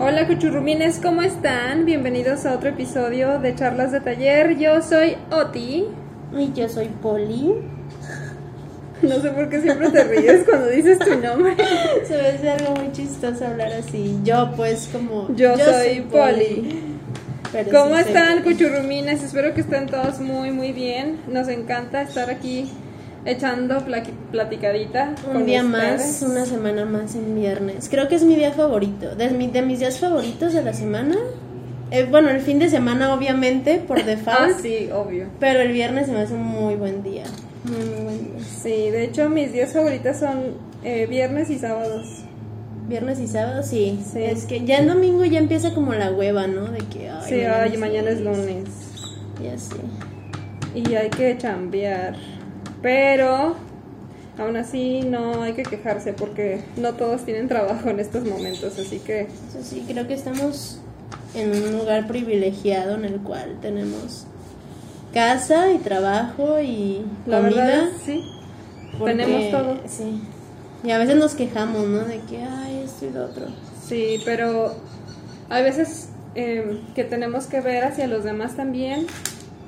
Hola cuchurrumines, ¿cómo están? Bienvenidos a otro episodio de Charlas de Taller. Yo soy Oti. Y yo soy Poli. No sé por qué siempre te ríes cuando dices tu nombre. Se me hace algo muy chistoso hablar así. Yo, pues, como. Yo, soy Poli. ¿Cómo sí están cuchurrumines? Espero que estén todos muy, muy bien. Nos encanta estar aquí echando plaqui- platicadita. Un con día ustedes. más, una semana más en viernes. Creo que es mi día favorito. De, mi- de mis días favoritos de la semana. Eh, bueno, el fin de semana, obviamente, por Ah, default. sí, obvio. Pero el viernes se me hace un muy buen día. Muy, muy buen día. Sí, de hecho mis días favoritos son eh, viernes y sábados. Viernes y sábado, sí. Sí. Es que ya el domingo ya empieza como la hueva, ¿no? De que. Ay, sí, ay, mañana es lunes. Ya sé. y hay que chambear. Pero aún así no hay que quejarse porque no todos tienen trabajo en estos momentos, así que sí, creo que estamos en un lugar privilegiado en el cual tenemos casa y trabajo y la comida. verdad sí, porque- tenemos todo. Sí. Y a veces nos quejamos, ¿no? De que, ay, esto y lo otro. Sí, pero hay veces eh, que tenemos que ver hacia los demás también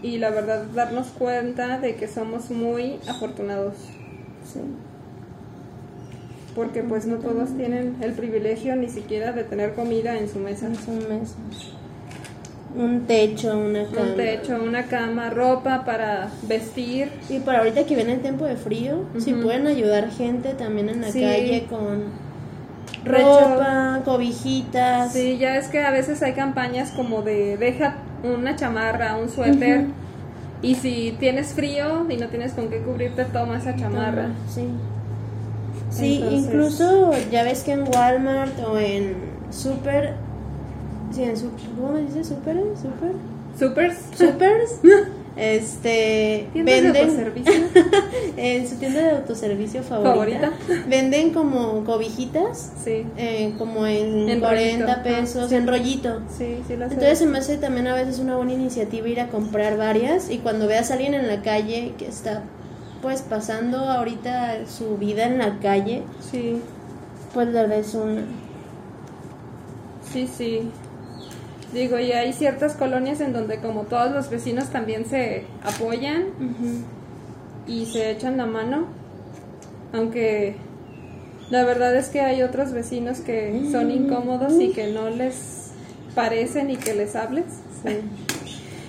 y la verdad darnos cuenta de que somos muy afortunados Sí. porque pues no todos tienen el privilegio ni siquiera de tener comida en su mesa. Son mesas. Un techo, una cama. Un techo, una cama, ropa para vestir. Y para ahorita que viene el tiempo de frío, si pueden ayudar gente también en la Sí. calle con ropa, cobijitas. Sí, ya es que a veces hay campañas como de deja una chamarra, un suéter. Y si tienes frío y no tienes con qué cubrirte, toma esa chamarra. Sí. Sí, Entonces- incluso ya ves que en Walmart o en Super. Sí, en Super. ¿Cómo me dice? ¿Super? ¿Super? Supers. Supers. este. ¿Tiendas de venden. autoservicio? en su tienda de autoservicio favorita. Favorita. Venden como cobijitas. Sí, eh, como en, En 40 rollito. pesos, Ah, sí. en rollito. sí, sí las Entonces se me hace también a veces una buena iniciativa ir a comprar varias y cuando veas a alguien en la calle que está pues pasando ahorita su vida en la calle, Sí, pues le des una. sí, sí. Digo, y hay ciertas colonias en donde como todos los vecinos también se apoyan y se echan la mano, aunque la verdad es que hay otros vecinos que son incómodos y que no les parecen y que les hables.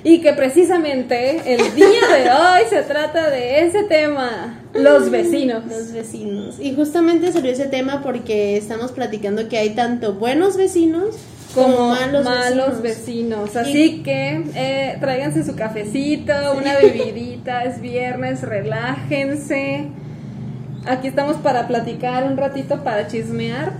Y que precisamente el día de hoy se trata de ese tema, los vecinos. Los vecinos. Y justamente salió ese tema porque estamos platicando que hay tanto buenos vecinos como, malos, malos, vecinos. vecinos. Así que eh, tráiganse su cafecito, una bebidita, es viernes, relájense. Aquí estamos para platicar un ratito, para chismear.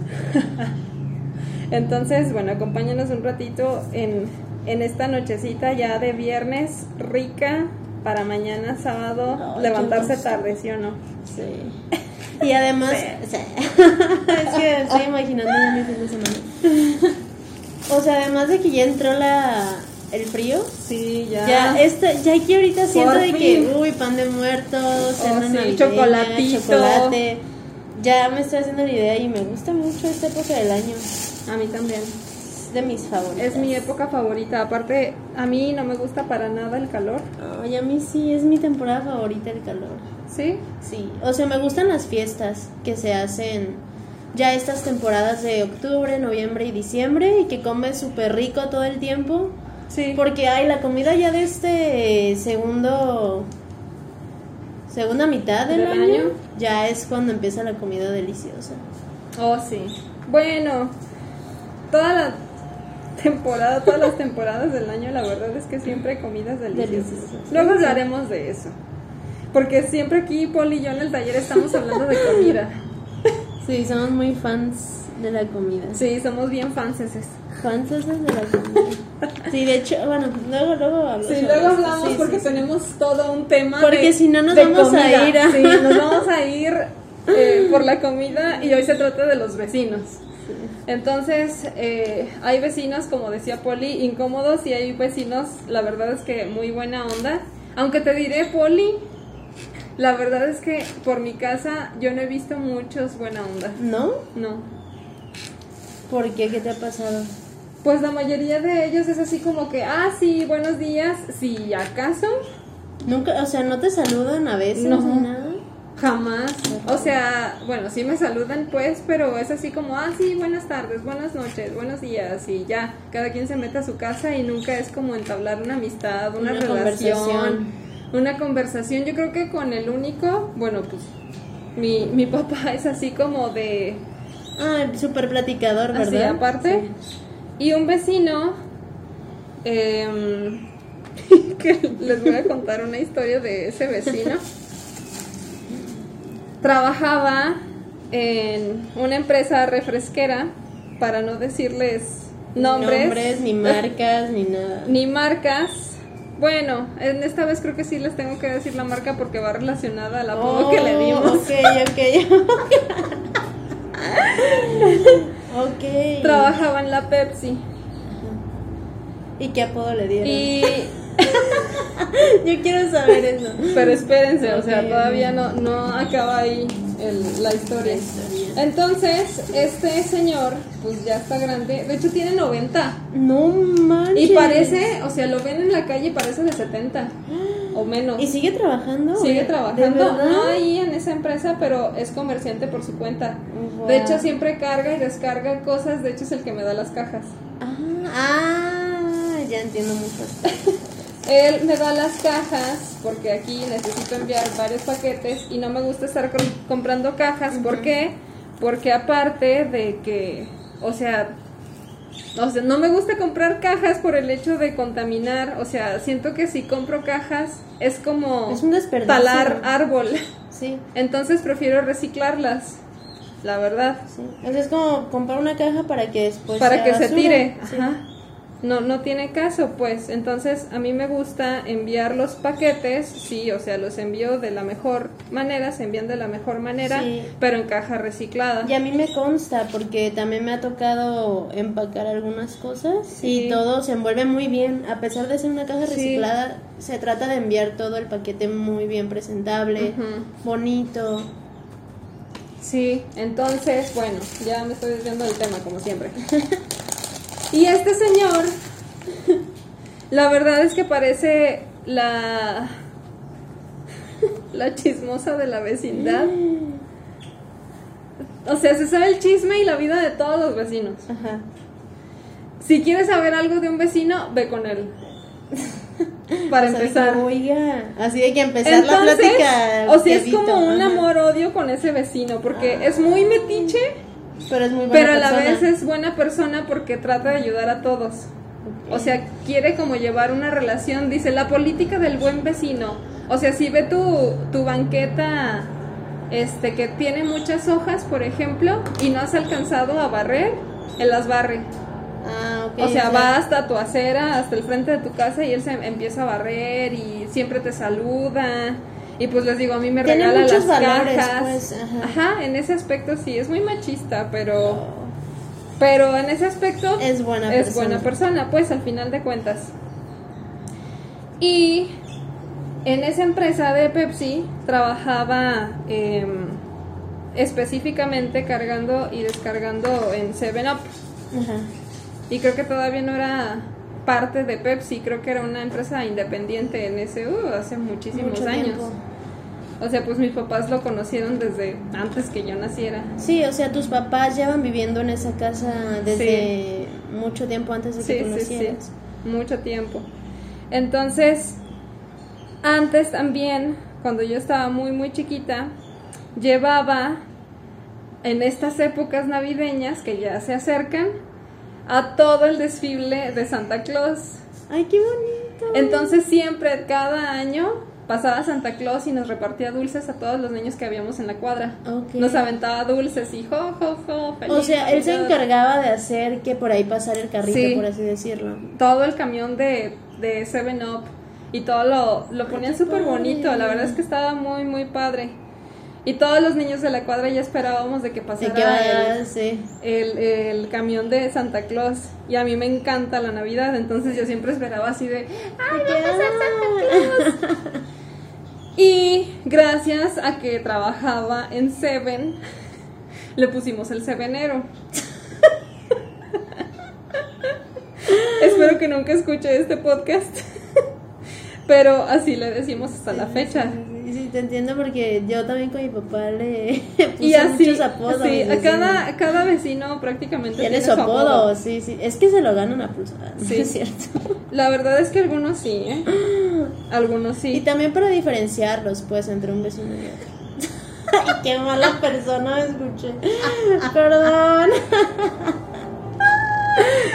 Entonces, bueno, acompáñanos un ratito en, en esta nochecita ya de viernes rica para mañana sábado levantarse no tarde, ¿sí o no? Sí. Y además, sí. es que estoy imaginando mi fin de semana. O sea, además de que ya entró la el frío, Sí, ya. Ya, esta, ya aquí ahorita siento Por de que, uy, pan de muertos, cena sí, chocolatito. chocolate. Ya me estoy haciendo la idea y me gusta mucho esta época del año. A mí también. Es de mis favoritas. Es mi época favorita. Aparte, a mí no me gusta para nada el calor. Ay, a mí sí, es mi temporada favorita el calor. ¿Sí? Sí, o sea, me gustan las fiestas que se hacen ya estas temporadas de octubre, noviembre y diciembre y que comes súper rico todo el tiempo. Sí. Porque hay la comida ya de este segundo segunda mitad del, ¿Del año, año? ya es cuando empieza la comida deliciosa. Oh, sí. Bueno, toda la temporada, todas las temporadas del año, la verdad es que siempre hay comidas deliciosas. Deliciosas. Luego hablaremos de eso. Porque siempre aquí, Poli y yo en el taller estamos hablando de comida. Sí, somos muy fans de la comida. Sí, somos bien fanses. Fans de la comida. Sí, de hecho, bueno, luego luego hablamos. Sí, luego hablamos Sí, porque sí, tenemos todo un tema. Porque si no nos vamos a ir a- Sí, nos vamos a ir eh, por la comida y hoy se trata de los vecinos. Entonces, eh, hay vecinos, como decía Poli, incómodos y hay vecinos, la verdad es que muy buena onda. Aunque te diré, Poli, la verdad es que por mi casa yo no he visto muchos buena onda. ¿No? No. ¿Por qué? ¿Qué te ha pasado? pues la mayoría de ellos es así como que, ah, sí, buenos días, si acaso. Nunca, o sea, no te saludan a veces No. ni nada. Jamás. O sea, bueno, sí me saludan pues, pero es así como, ah, sí, buenas tardes, buenas noches, buenos días y ya. Cada quien se mete a su casa y nunca es como entablar una amistad, una, Una relación, conversación. Una conversación. Yo creo que con el único, bueno, pues mi, mi papá es así como de, Ah, súper platicador, ¿verdad? así aparte. Sí. Y un vecino, em, que les voy a contar una historia de ese vecino. Trabajaba en una empresa refresquera, para no decirles nombres, ni marcas, ni nada. ni marcas. Bueno, en esta vez creo que sí les tengo que decir la marca porque va relacionada al apodo que le dimos. Oh, Ok, ok. ok. Trabajaba en la Pepsi. ¿Y qué apodo le dieron? Y Yo quiero saber eso. Pero espérense, o sea, todavía no, no acaba ahí el- la historia. Entonces, este señor, pues ya está grande, de hecho tiene 90. No manches. Y parece, o sea, lo ven en la calle y parece de 70 o menos. ¿Y sigue trabajando? Sigue ¿De trabajando, no ahí en esa empresa, pero es comerciante por su cuenta. Wow. De hecho, siempre carga y descarga cosas, de hecho es el que me da las cajas. Ah, ah, ya entiendo mucho. Él me da las cajas porque aquí necesito enviar varios paquetes y no me gusta estar com- comprando cajas. ¿Por qué? Porque aparte de que, o sea, o sea, no me gusta comprar cajas por el hecho de contaminar. O sea, siento que si compro cajas es como Es un talar árbol. Sí, Entonces prefiero reciclarlas, la verdad. sí. Sea, es como comprar una caja para que después para sea que se tire. Sí. No, no tiene caso, pues. Entonces, a mí me gusta enviar los paquetes, sí, o sea, los envío de la mejor manera, se envían de la mejor manera, Sí. pero en caja reciclada. Y a mí me consta porque también me ha tocado empacar algunas cosas Sí. y todo se envuelve muy bien. A pesar de ser una caja Sí. reciclada, se trata de enviar todo el paquete muy bien presentable, bonito. Sí, entonces, bueno, ya me estoy desviando del tema, como siempre. y este señor, la verdad es que parece la. la chismosa de la vecindad. O sea, se sabe el chisme y la vida de todos los vecinos. Ajá. Si quieres saber algo de un vecino, ve con él. Para O sea, empezar. Oiga, así de que empezar la Entonces, plática. o sea, es como un amor-odio con ese vecino, porque es muy metiche, Pero es muy buena pero a la vez es buena persona porque trata de ayudar a todos. O sea, quiere como llevar una relación, dice, la política del buen vecino. O sea, si ve tu, tu banqueta este que tiene muchas hojas, por ejemplo, y no has alcanzado a barrer, él las barre. Ah, ok, O sea, va hasta tu acera, hasta el frente de tu casa y él se empieza a barrer y siempre te saluda. Y pues les digo, a mí me Tiene regala las valores, cajas. pues, ajá. en ese aspecto sí, es muy machista, pero pero en ese aspecto Es buena es persona. buena persona, pues al final de cuentas. Y en esa empresa de Pepsi trabajaba em, específicamente cargando y descargando en 7-Up. Ajá. Y creo que todavía no era parte de Pepsi, creo que era una empresa independiente en ese, uh, hace muchísimos Mucho años. tiempo. O sea, pues mis papás lo conocieron desde antes que yo naciera. Sí, o sea, tus papás llevan viviendo en esa casa desde mucho tiempo antes de que Sí, tú sí, sí, nacieras. mucho tiempo. Entonces, antes también, cuando yo estaba muy, muy chiquita, llevaba en estas épocas navideñas que ya se acercan a todo el desfile de Santa Claus. Ay, qué bonito. Entonces siempre, cada año, pasaba Santa Claus y nos repartía dulces a todos los niños que habíamos en la cuadra. Nos aventaba dulces y jo, jo, jo, feliz O sea, él se encargaba de hacer que por ahí pasara el carrito, Sí. por así decirlo. todo el camión de, de Seven Up y todo lo, lo ponían súper bonito. La verdad es que estaba muy, muy padre. Y todos los niños de la cuadra ya esperábamos de que De pasara que vaya, el, sí. el, el camión de Santa Claus. Y a mí me encanta la Navidad, entonces yo siempre esperaba así de... De que, ah. Y gracias a que trabajaba en Seven, le pusimos el Sevenero. que nunca escuche este podcast. Pero así le decimos hasta la fecha. Sí, sí, te entiendo porque yo también con mi papá le puse Y así, muchos apodos. sí, a cada, cada vecino prácticamente Tiene su apodo, sí, sí. Es que se lo ganan a pulsar, Sí. es cierto. La verdad es que algunos sí, ¿eh? Algunos Y sí. también para diferenciarlos, pues, entre un vecino y otro. Ay, qué mala persona me escuché. Perdón.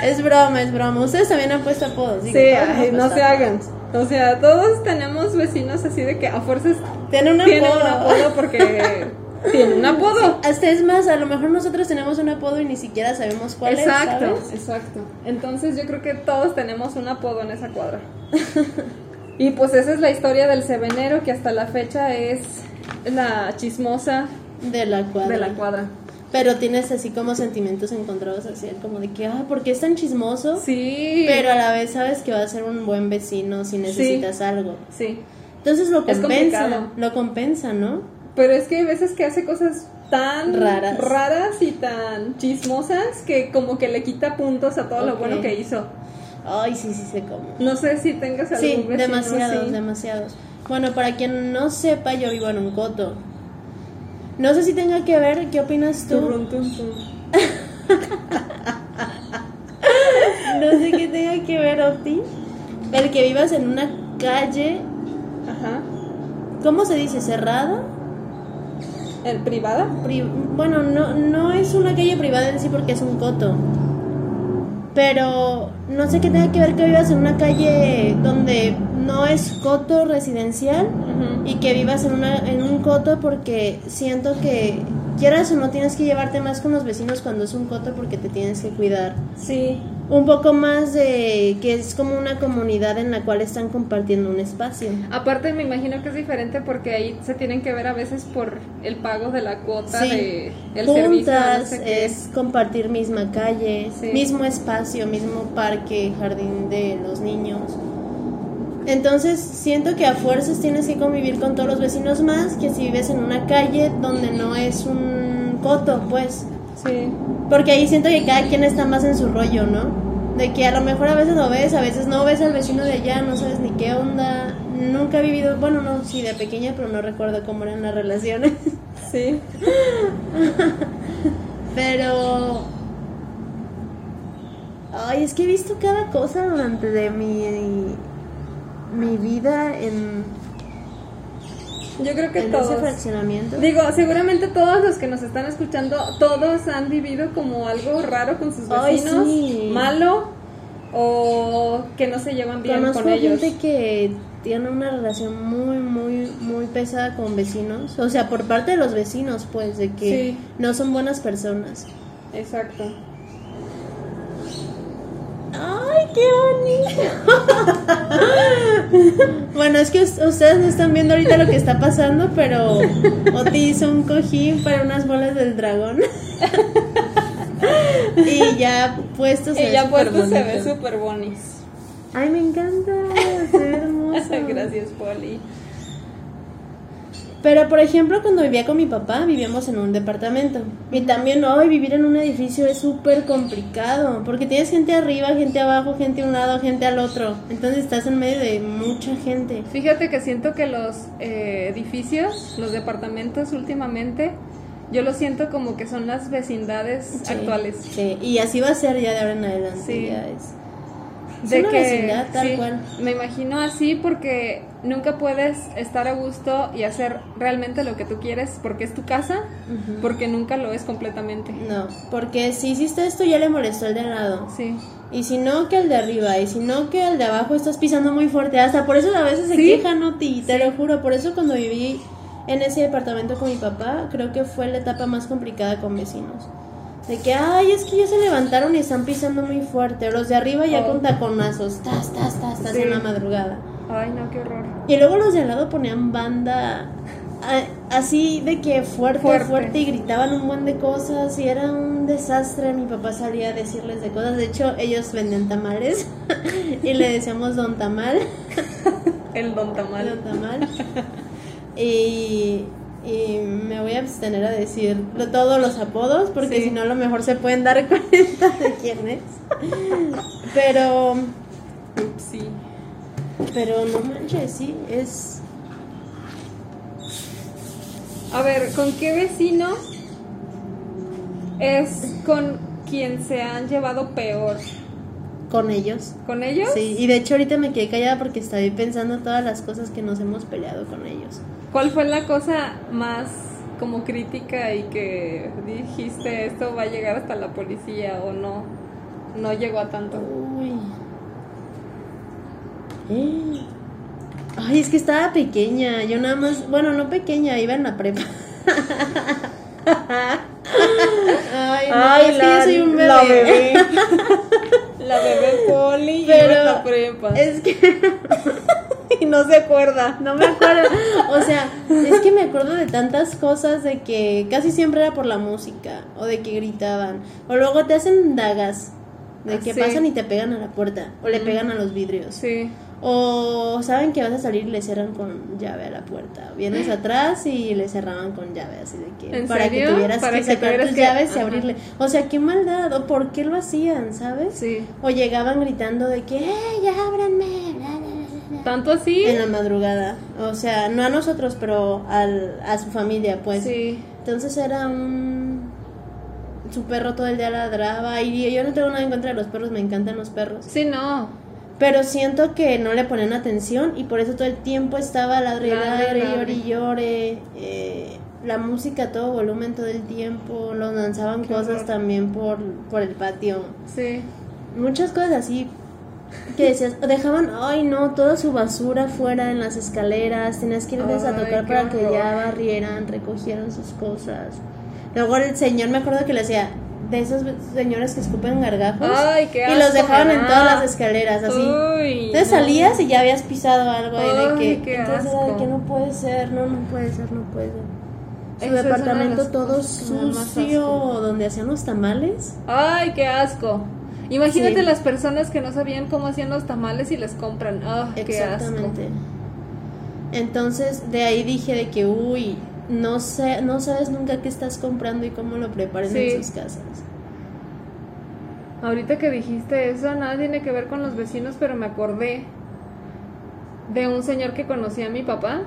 Es broma, es broma. Ustedes también han puesto apodos. Sí, ay, no se hagan. O sea, todos tenemos vecinos así de que a fuerzas Tienen un tienen apodo. un apodo porque tienen un apodo. Hasta es más, a lo mejor nosotros tenemos un apodo y ni siquiera sabemos cuál Exacto, es. ¿sabes? exacto. Entonces yo creo que todos tenemos un apodo en esa cuadra. Y pues esa es la historia del sebenero que hasta la fecha es la chismosa De la cuadra. de la cuadra. Pero tienes así como sentimientos encontrados hacia él, como de que, ah, ¿por qué es tan chismoso? Sí. Pero a la vez sabes que va a ser un buen vecino si necesitas algo. Sí. Entonces lo compensa, lo compensa, ¿no? Pero es que hay veces que hace cosas tan Raras. raras y tan chismosas que como que le quita puntos a todo lo bueno que hizo. Ay, sí, sí sé cómo. No sé si tengas algún Sí, vecino demasiados, así. demasiados. Bueno, para quien no sepa, yo vivo en un coto. No sé si tenga que ver, ¿qué opinas tú? Tun. No sé qué tenga que ver, Opti. El que vivas en una calle, Ajá. ¿cómo se dice? ¿Cerrada? ¿El privada? Pri- bueno, no, no es una calle privada en sí porque es un coto. Pero no sé qué tenga que ver que vivas en una calle donde no es coto residencial y que vivas en, una, en un coto porque siento que quieras o no tienes que llevarte más con los vecinos cuando es un coto porque te tienes que cuidar. Sí. Un poco más de que es como una comunidad en la cual están compartiendo un espacio. Aparte me imagino que es diferente porque ahí se tienen que ver a veces por el pago de la cuota Sí. de el servicio. no Juntas, sé qué. es compartir misma calle, Sí. mismo espacio, mismo parque, jardín de los niños. Entonces siento que a fuerzas tienes que convivir con todos los vecinos más que si vives en una calle donde no es un coto, pues. Sí. Porque ahí siento que cada quien está más en su rollo, ¿no? De que a lo mejor a veces lo ves, a veces no ves al vecino de allá, no sabes ni qué onda. Nunca he vivido, bueno, no, sí, de pequeña, pero no recuerdo cómo eran las relaciones. Sí. Pero. Ay, es que he visto cada cosa durante de mi. mi vida en, Yo creo que en ese todos. fraccionamiento. Digo, seguramente todos los que nos están escuchando, todos han vivido como algo raro con sus Ay, vecinos, sí. malo o que no se llevan bien Conozco con ellos. gente que tiene una relación muy, muy, muy pesada con vecinos. O sea, por parte de los vecinos, pues, de que Sí. no son buenas personas. Exacto. ¡Ay, qué bonito! bueno, es que us- ustedes no están viendo ahorita lo que está pasando, pero Oti hizo un cojín para unas bolas del dragón. y ya puesto se Y ve ya puesto se ve súper bonis. Ay, me encanta, se ve hermoso. Gracias, Poli. Pero, por ejemplo, cuando vivía con mi papá, vivíamos en un departamento. Y también hoy vivir en un edificio es súper complicado, porque tienes gente arriba, gente abajo, gente a un lado, gente al otro. Entonces estás en medio de mucha gente. Fíjate que siento que los eh, edificios, los departamentos últimamente, yo lo siento como que son las vecindades Sí, actuales. Sí, y así va a ser ya de ahora en adelante. Sí. ya es. Es de una que vecindad tal sí, cual. me imagino así porque nunca puedes estar a gusto y hacer realmente lo que tú quieres porque es tu casa, porque nunca lo es completamente. No, porque si hiciste esto ya le molestó al de al lado. Sí. Y si no, que al de arriba. Y si no, que al de abajo estás pisando muy fuerte. Hasta por eso a veces se Sí. quejan, ¿no? Ti? Te lo juro. Por eso cuando viví en ese departamento con mi papá, creo que fue la etapa más complicada con vecinos. De que, ay, es que ya se levantaron y están pisando muy fuerte. Los de arriba ya Oh. con taconazos. Tas, tas, tas, tas Sí. en la madrugada. Ay, no, qué horror. Y luego los de al lado ponían banda a- así de que fuerte, fuerte, Fuerte. y gritaban un buen de cosas y era un desastre. Mi papá salía a decirles de cosas. De hecho, ellos venden tamales y le decíamos don tamal, El don don tamal. tamal. Y, y me voy a abstener a decir todos los apodos porque Sí. si no a lo mejor se pueden dar cuenta de quién es. Pero Sí. Pero no manches, sí, es... A ver, ¿con qué vecino es con quien se han llevado peor? con ellos. ¿Con ellos? Sí, y de hecho ahorita me quedé callada porque estaba pensando todas las cosas que nos hemos peleado con ellos. ¿Cuál fue la cosa más como crítica y que dijiste esto va a llegar hasta la policía o no? No llegó a tanto. Uy. Ay, es que estaba pequeña. Yo nada más, bueno, no pequeña, iba en la prepa. Ay, no, es que yo soy un bebé. La bebé. la bebé poli Pero iba en la prepa. Es que Y no se acuerda. no me acuerdo. O sea, es que me acuerdo de tantas cosas de que casi siempre era por la música o de que gritaban o luego te hacen dagas de Ah, que sí. pasan y te pegan a la puerta o le pegan a los vidrios. Sí. O saben que vas a salir y le cierran con llave a la puerta. Vienes atrás y le cerraban con llave, así de que ¿En para serio? que tuvieras Para que que sacar tuvieras tus que- llaves y abrirle. O sea, qué maldad, o por qué lo hacían, ¿sabes? Sí. O llegaban gritando de que, ¡eh, ya ábranme! la, la, la, la". ¿Tanto así? En la madrugada. O sea, no a nosotros, pero al, a su familia, pues. Sí. Entonces era un... Su perro todo el día ladraba y yo no tengo nada en contra de los perros, me encantan los perros. Sí, no. Pero siento que no le ponían atención y por eso todo el tiempo estaba ladre, Ladre, llore, y llore. eh, la música a todo volumen todo el tiempo. Los lanzaban Qué cosas horror. también por, por el patio. Sí. Muchas cosas así que decías, dejaban, ay no, toda su basura fuera en las escaleras. Tenías que irles a Ay, tocar qué para que ya barrieran, recogieran sus cosas. Luego el señor, me acuerdo que le decía, de esos señores que escupen gargajos. Ay, qué y los asco dejaban en da. todas las escaleras, así. Uy, Entonces no. salías y ya habías pisado algo ahí de Ay, que, qué entonces era de asco. que no puede ser, no, no puede ser, no puede ser. Su Eso departamento todo sucio, asco. donde hacían los tamales. Ay, qué asco. Imagínate Sí. las personas que no sabían cómo hacían los tamales y les compran. Ah, qué asco. Exactamente. Entonces, de ahí dije de que, uy, no sé, no sabes nunca qué estás comprando y cómo lo preparan Sí. en sus casas. Ahorita que dijiste eso, nada tiene que ver con los vecinos, pero me acordé de un señor que conocía a mi papá.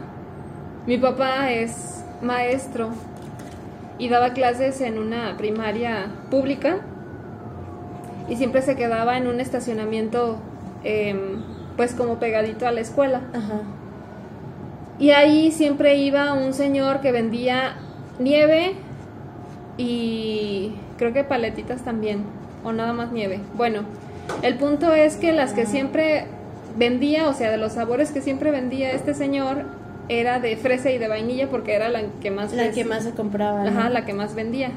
Mi papá es maestro y daba clases en una primaria pública y siempre se quedaba en un estacionamiento em, pues como pegadito a la escuela. Ajá. Y ahí siempre iba un señor que vendía nieve y creo que paletitas también, o nada más nieve. Bueno, el punto es que las que siempre vendía, o sea, de los sabores que siempre vendía este señor, era de fresa y de vainilla porque era la que más... La que más se compraba. ¿no? Ajá, la que más vendía.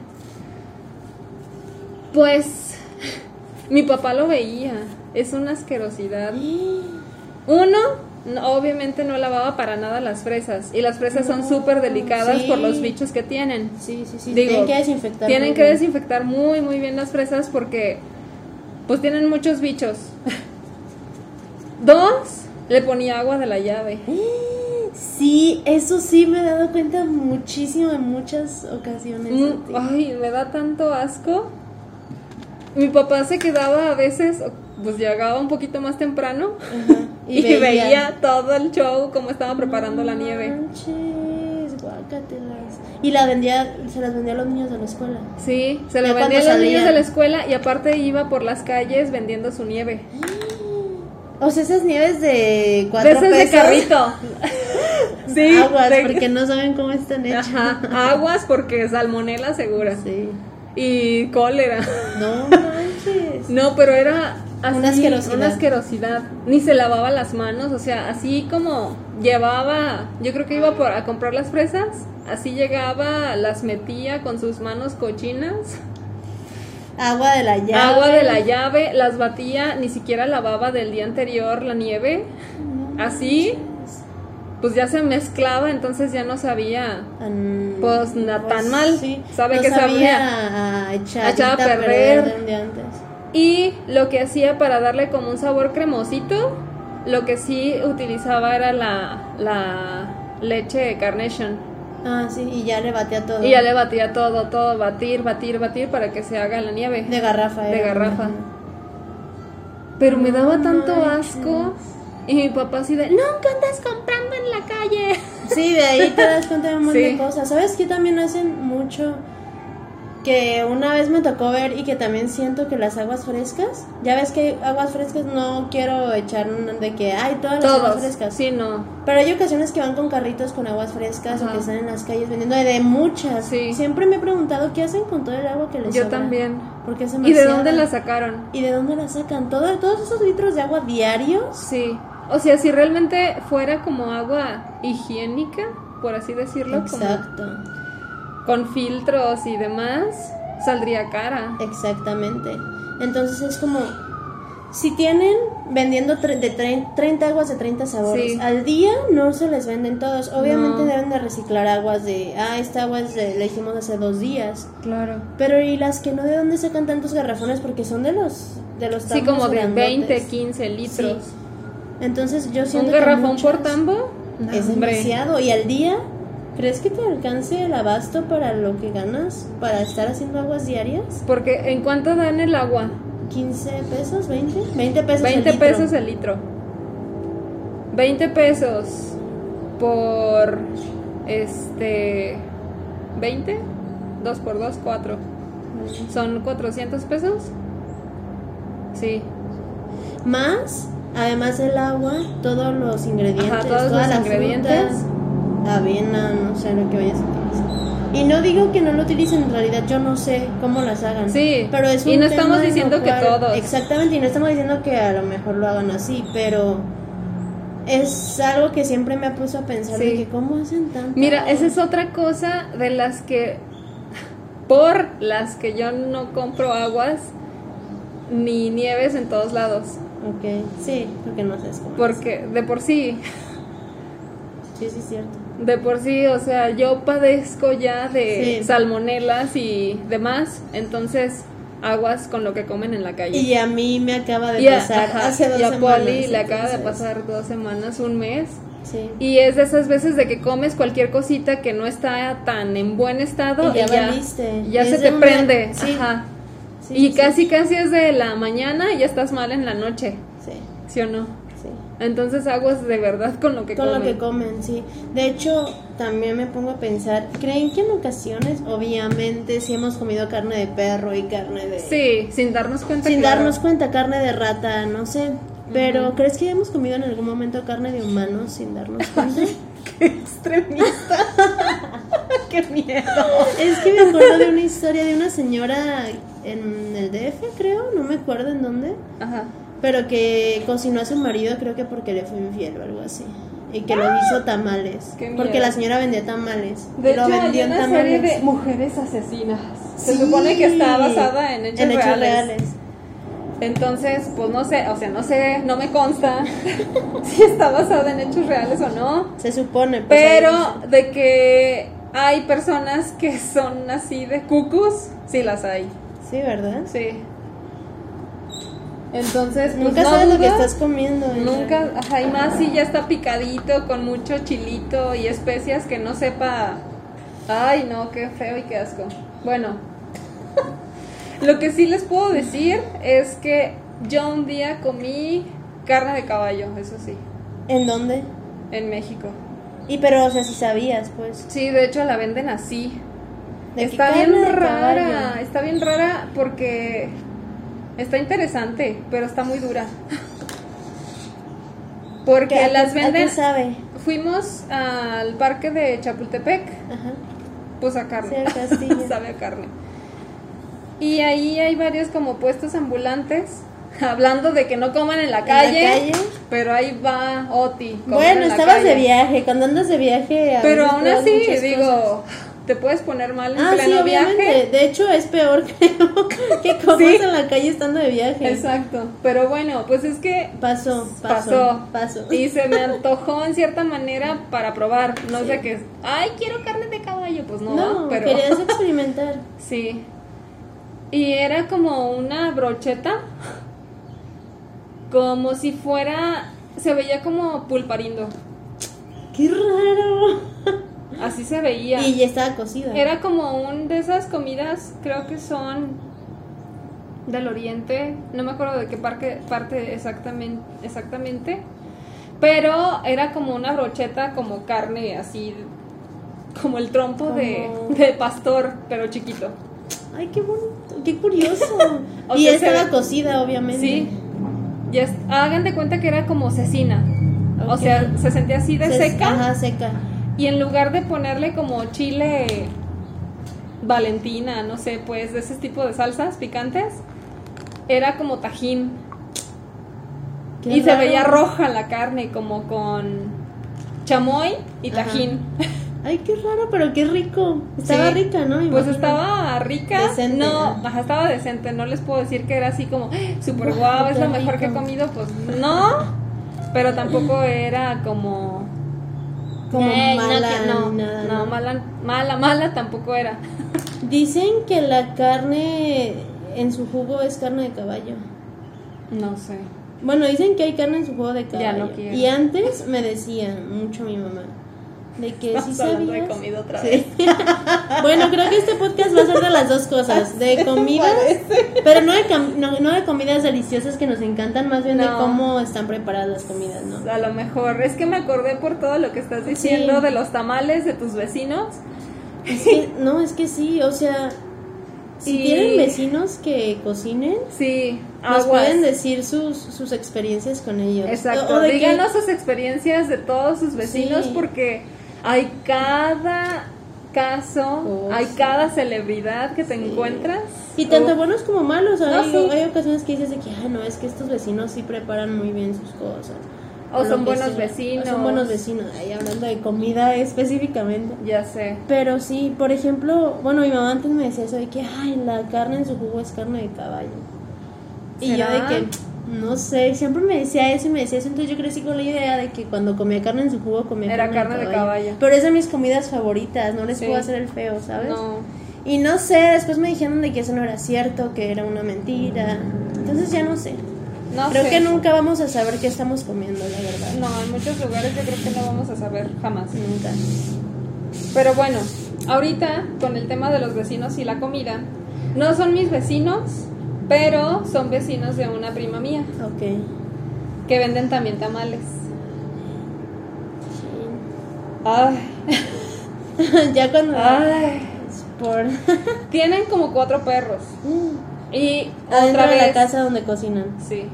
Pues mi papá lo veía, es una asquerosidad. Uno, no- obviamente no lavaba para nada las fresas. Y las fresas son súper delicadas sí. por los bichos que tienen. Sí, sí, sí. Digo, tienen que desinfectar. Tienen muy que bien. desinfectar muy, muy bien las fresas porque pues tienen muchos bichos. Dos, le ponía agua de la llave. Sí, eso sí me he dado cuenta muchísimo en muchas ocasiones. Mm. Ay, me da tanto asco. Mi papá se quedaba a veces, pues llegaba un poquito más temprano Ajá, y, veía. todo el show, cómo estaba preparando la nieve. Manches, guácatelas. Y la vendía, se las vendía a los niños de la escuela. Sí, se Ya vendía a los niños de la escuela y aparte iba por las calles vendiendo su nieve. O sea, esas nieves de cuatro esas de pesos. carrito. sí, Aguas, de- porque no saben cómo están hechas. Ajá, aguas porque salmonela segura. Sí. Y cólera. No manches. No, pero era así, Una asquerosidad. una asquerosidad. Ni se lavaba las manos, o sea, así como llevaba, yo creo que iba por, a comprar las fresas, así llegaba, las metía con sus manos cochinas, Agua de la llave. agua de la llave, las batía, ni siquiera lavaba del día anterior la nieve, No así, pues ya se mezclaba, entonces ya no sabía. Pues, no tan mal. Sabe no que sabía sabía. a echar, A echar a perder. de un día antes. Y lo que hacía para darle como un sabor cremosito, lo que sí utilizaba era la, la leche Carnation. Ah, sí, y ya le batía todo. Y ya le batía todo, todo, batir, batir, batir para que se haga la nieve. De garrafa, De era, garrafa. Pero me daba tanto asco. Y mi papá así de, nunca andas comprando en la calle. Sí, de ahí te das cuenta de un montón Sí. de cosas. ¿Sabes qué también hacen mucho? Que una vez me tocó ver y que también siento que las aguas frescas, ya ves que hay aguas frescas, no quiero echar de que hay todas las aguas frescas. Sí, no. Pero hay ocasiones que van con carritos con aguas frescas o que están en las calles vendiendo de muchas. Sí. Siempre me he preguntado qué hacen con todo el agua que les Yo sobra? también. Porque es ¿Y de dónde la sacaron? ¿Y de dónde la sacan? ¿Todo, todos esos litros de agua diarios. Sí. O sea, si realmente fuera como agua higiénica, por así decirlo, Exacto. como con filtros y demás, saldría cara. Exactamente. Entonces es como, si tienen vendiendo tre- de tre- 30 aguas de 30 sabores Sí. al día, no se les venden todos. Obviamente No. deben de reciclar aguas de, ah, esta agua es de, la hicimos hace dos días. Claro. Pero y las que no, ¿de dónde sacan tantos garrafones? Porque son de los, de los Sí, tambos como de grandotes. 20, 15 litros. Entonces yo siento ¿Un que garrafón muchas- por tambo? No, Es hombre. demasiado. ¿Y al día? ¿Crees que te alcance el abasto para lo que ganas? ¿Para estar haciendo aguas diarias? Porque ¿en cuánto dan el agua? ¿15 pesos? ¿20? 20 pesos 20 el litro. pesos el litro. 20 pesos por este 20 2 por 2 4. Son 400 pesos? Sí. Más, además del agua, todos los ingredientes. Ajá, todos los ingredientes. Avena, no sé lo que vayas a utilizar. Y no digo que no lo utilicen, en realidad yo no sé cómo las hagan. Sí, pero es y un no tema estamos diciendo que todos. Exactamente, y no estamos diciendo que a lo mejor lo hagan así, pero es algo que siempre me ha puesto a pensar de Sí. que cómo hacen tanto. Mira, esa es otra cosa de las que por las que yo no compro aguas ni nieves en todos lados, Ok, sí, porque no sé cómo. porque de por sí Sí, sí, es cierto. De por sí, o sea, yo padezco ya de Sí. salmonelas y demás, entonces aguas con lo que comen en la calle. Y a mí me acaba de Y a- pasar ajá, hace dos y a semanas. Poli le acaba de pasar dos semanas, un mes. Sí. Y es de esas veces de que comes cualquier cosita que no está tan en buen estado Y ya ya, valiste. ya Y se te una- prende. sí. Ajá. Sí, y casi casi es de la mañana y ya estás mal en la noche, Sí, ¿sí o no? Entonces aguas de verdad con lo que Con comen. lo que comen, sí. De hecho, también me pongo a pensar, ¿creen que en ocasiones, obviamente, si hemos comido carne de perro y carne de... Sí, sin darnos cuenta. Sin claro. darnos cuenta, carne de rata, no sé. Pero, ¿crees que hemos comido en algún momento carne de humanos sin darnos cuenta? extremista. Qué miedo. es que me acuerdo de una historia de una señora en el DF, creo, no me acuerdo en dónde. Ajá. Pero que cocinó a su marido, creo que porque le fue infiel o algo así. Y que lo hizo tamales. Porque la señora vendía tamales. De hecho, hay una serie tamales. de mujeres asesinas. Se Sí. supone que está basada en hechos, En hechos reales. reales. Entonces, pues no sé, o sea, no sé, no me consta si está basada en hechos reales o no. Se supone. pues, Pero de que hay personas que son así de cucus, sí las hay. Sí, ¿verdad? Sí. Entonces, pues, Nunca no sabes lo que estás comiendo. hija. Nunca, ajá, y más si ya está picadito con mucho chilito y especias que no sepa. Ay, no, qué feo y qué asco. Bueno, lo que sí les puedo decir es que yo un día comí carne de caballo, eso sí, ¿En dónde? en México. Y pero, o sea, si sabías, pues. Sí, de hecho la venden así. ¿De qué Está bien rara, está bien rara porque está interesante, pero está muy dura. Porque ¿Qué- a las qué- a qué venden. sabe? Fuimos al parque de Chapultepec, Ajá. pues a carne. Sí. Sabe a carne. Y ahí hay varios como puestos ambulantes, hablando de que no coman en la la calle, calle? pero ahí va Oti. Bueno, en estabas de calle. viaje. Cuando andas de viaje. a Pero aún así, digo, cosas. Te puedes poner mal en Ah, sí, pleno obviamente. viaje. De hecho, es peor, creo, que comas Sí. en la calle estando de viaje. Exacto. Pero bueno, pues es que Pasó, pasó, pasó. pasó. Y se me antojó en cierta manera para probar. No Sí. sé qué. Ay, quiero carne de caballo. Pues no, No, pero. querías experimentar. Sí. Y era como una brocheta. Como si fuera. Se veía como pulparindo. ¡Qué raro! Así se veía. Y ya estaba cocida. Era como un de esas comidas, creo que son del oriente, no me acuerdo de qué parque, parte exactamente, exactamente, pero era como una brocheta como carne así, como el trompo de, Como- de pastor, pero chiquito. Ay, qué bonito, qué curioso. O y sea, estaba se- cocida, obviamente. Sí. Y es- hagan de cuenta que era como cecina. O sea, se sentía así de Se- seca. Ajá, seca. Y en lugar de ponerle como chile valentina, no sé, pues de ese tipo de salsas picantes, era como tajín. Qué y se veía roja la carne, como con chamoy y Ajá. tajín. Ay, qué raro, pero qué rico. Estaba Sí. rica, ¿no? Pues estaba rica. Decente, no, ajá. ajá, estaba decente. No les puedo decir que era así como super Guau, es lo mejor que he comido. Pues no. Pero tampoco era como. Como "Ey, no, mala no, nada, mala, mala, mala tampoco era. Dicen que la carne en su jugo es carne de caballo. No sé. Bueno, dicen que hay carne en su jugo de caballo. Ya no quiero. Y antes me decían mucho mi mamá de que sí Estamos hablando de sabías. comida otra Sí. bueno, creo que este podcast va a ser de las dos cosas, de comidas, pero no de, no, no de comidas deliciosas que nos encantan, más bien de cómo están preparadas las comidas, ¿no? A lo mejor. Es que me acordé por todo lo que estás diciendo Sí. de los tamales de tus vecinos. Es que, no, es que sí, o sea, si Y- tienen vecinos que cocinen, Sí, nos pueden decir sus, sus experiencias con ellos. Exacto. Que- Díganos sus experiencias de todos sus vecinos Sí. porque hay cada caso, Oh, hay sí. cada celebridad que te encuentras. Y tanto Oh, buenos como malos, No, hay, sí. hay ocasiones que dices de que, ah, no, es que estos vecinos sí preparan muy bien sus cosas. O son buenos sea. vecinos. O son buenos vecinos, ahí hablando de comida específicamente. Ya sé. Pero sí, por ejemplo, bueno, mi mamá antes me decía eso de que, ay, la carne en su jugo es carne de caballo. Y yo de que, no sé, siempre me decía eso y me decía eso, entonces yo crecí con la idea de que cuando comía carne en su jugo comía Era carne de caballo. Pero es de mis comidas favoritas, no les Sí. puedo hacer el feo, ¿sabes? No. Y no sé, después me dijeron de que eso no era cierto, que era una mentira. Entonces ya no sé. No creo sé. que nunca vamos a saber qué estamos comiendo, la verdad. No, en muchos lugares yo creo que no vamos a saber jamás. Nunca. Pero bueno, ahorita con el tema de los vecinos y la comida, no son mis vecinos, pero son vecinos de una prima mía Ok. que venden también tamales. Ay, ya cuando... ay. Por... Tienen como cuatro perros. Y Adentro otra de vez. la casa donde cocinan. Sí.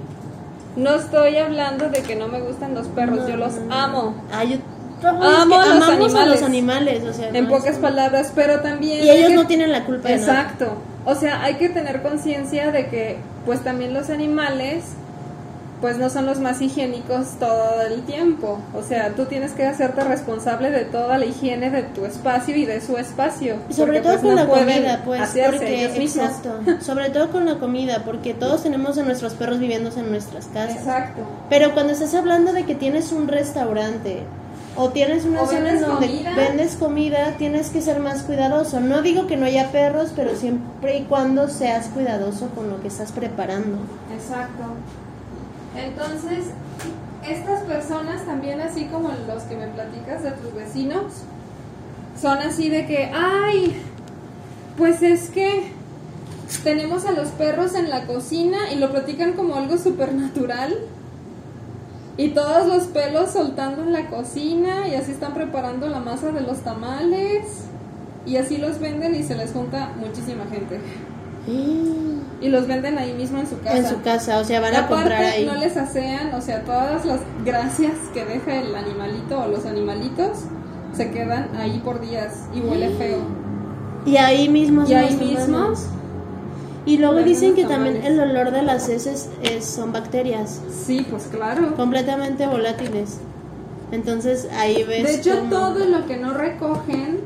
No estoy hablando de que no me gustan los perros, No, yo los no. amo. Ah, yo... Amo es que los amamos a los animales, o sea, En no pocas palabras, pero también. Y ellos que- no tienen la culpa de. Exacto. O sea, hay que tener conciencia de que, pues también los animales, pues no son los más higiénicos todo el tiempo. O sea, tú tienes que hacerte responsable de toda la higiene de tu espacio y de su espacio. Sobre todo pues, con no la comida, pues, porque, exacto, sobre todo con la comida, porque todos tenemos a nuestros perros viviendo en nuestras casas. Exacto. Pero cuando estás hablando de que tienes un restaurante o tienes una O zona en donde comida. vendes comida, tienes que ser más cuidadoso. No digo que no haya perros, pero siempre y cuando seas cuidadoso con lo que estás preparando. Exacto. Entonces, estas personas también, así como los que me platicas de tus vecinos, son así de que, ay, pues es que tenemos a los perros en la cocina y lo platican como algo supernatural. Y todos los pelos soltando en la cocina y así están preparando la masa de los tamales. Y así los venden y se les junta muchísima gente. Y los venden ahí mismo en su casa. En su casa, o sea, van a Aparte, comprar ahí. no les asean, o sea, todas las gracias que deja el animalito o los animalitos se quedan ahí por días y huele feo. Y ahí mismo. Y ahí mismo. humanos. Y luego dicen que también el olor de las heces es- son bacterias Sí, pues claro. completamente volátiles. Entonces ahí ves. De hecho, cómo- todo lo que no recogen,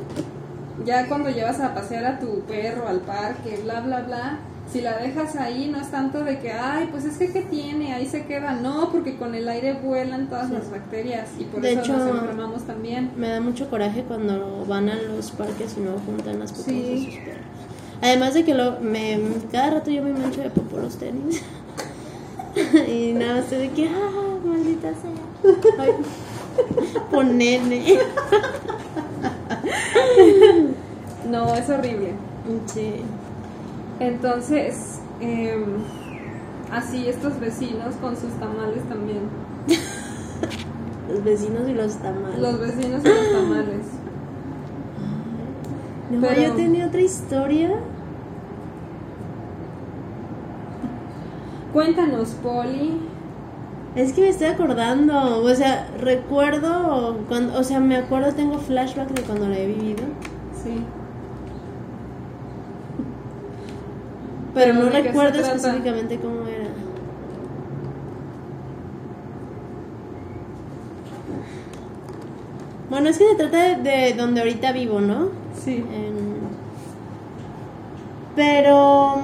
ya cuando llevas a pasear a tu perro al parque, bla, bla, bla, si la dejas ahí, no es tanto de que, ay, pues es que, ¿qué tiene? Ahí se queda. No, porque con el aire vuelan todas las bacterias y por De eso hecho, nos enfermamos también. Me da mucho coraje cuando van a los parques y no juntan las popos Sí. de sus perros. Además de que lo, me, cada rato yo me mancho de popó los tenis. y nada, estoy de que, ah, maldita sea. Ay, nene. No, es horrible. Sí. Entonces, em, así estos vecinos con sus tamales también. Los vecinos y los tamales. Los vecinos y los tamales. No, Pero- yo tenía otra historia. Cuéntanos, Poli. Es que me estoy acordando, o sea, recuerdo cuando, o sea, me acuerdo, tengo flashback de cuando la he vivido, Sí. pero no ¿de qué se recuerdo específicamente cómo era. Bueno, es que se trata de, de donde ahorita vivo, ¿no? Sí. En- Pero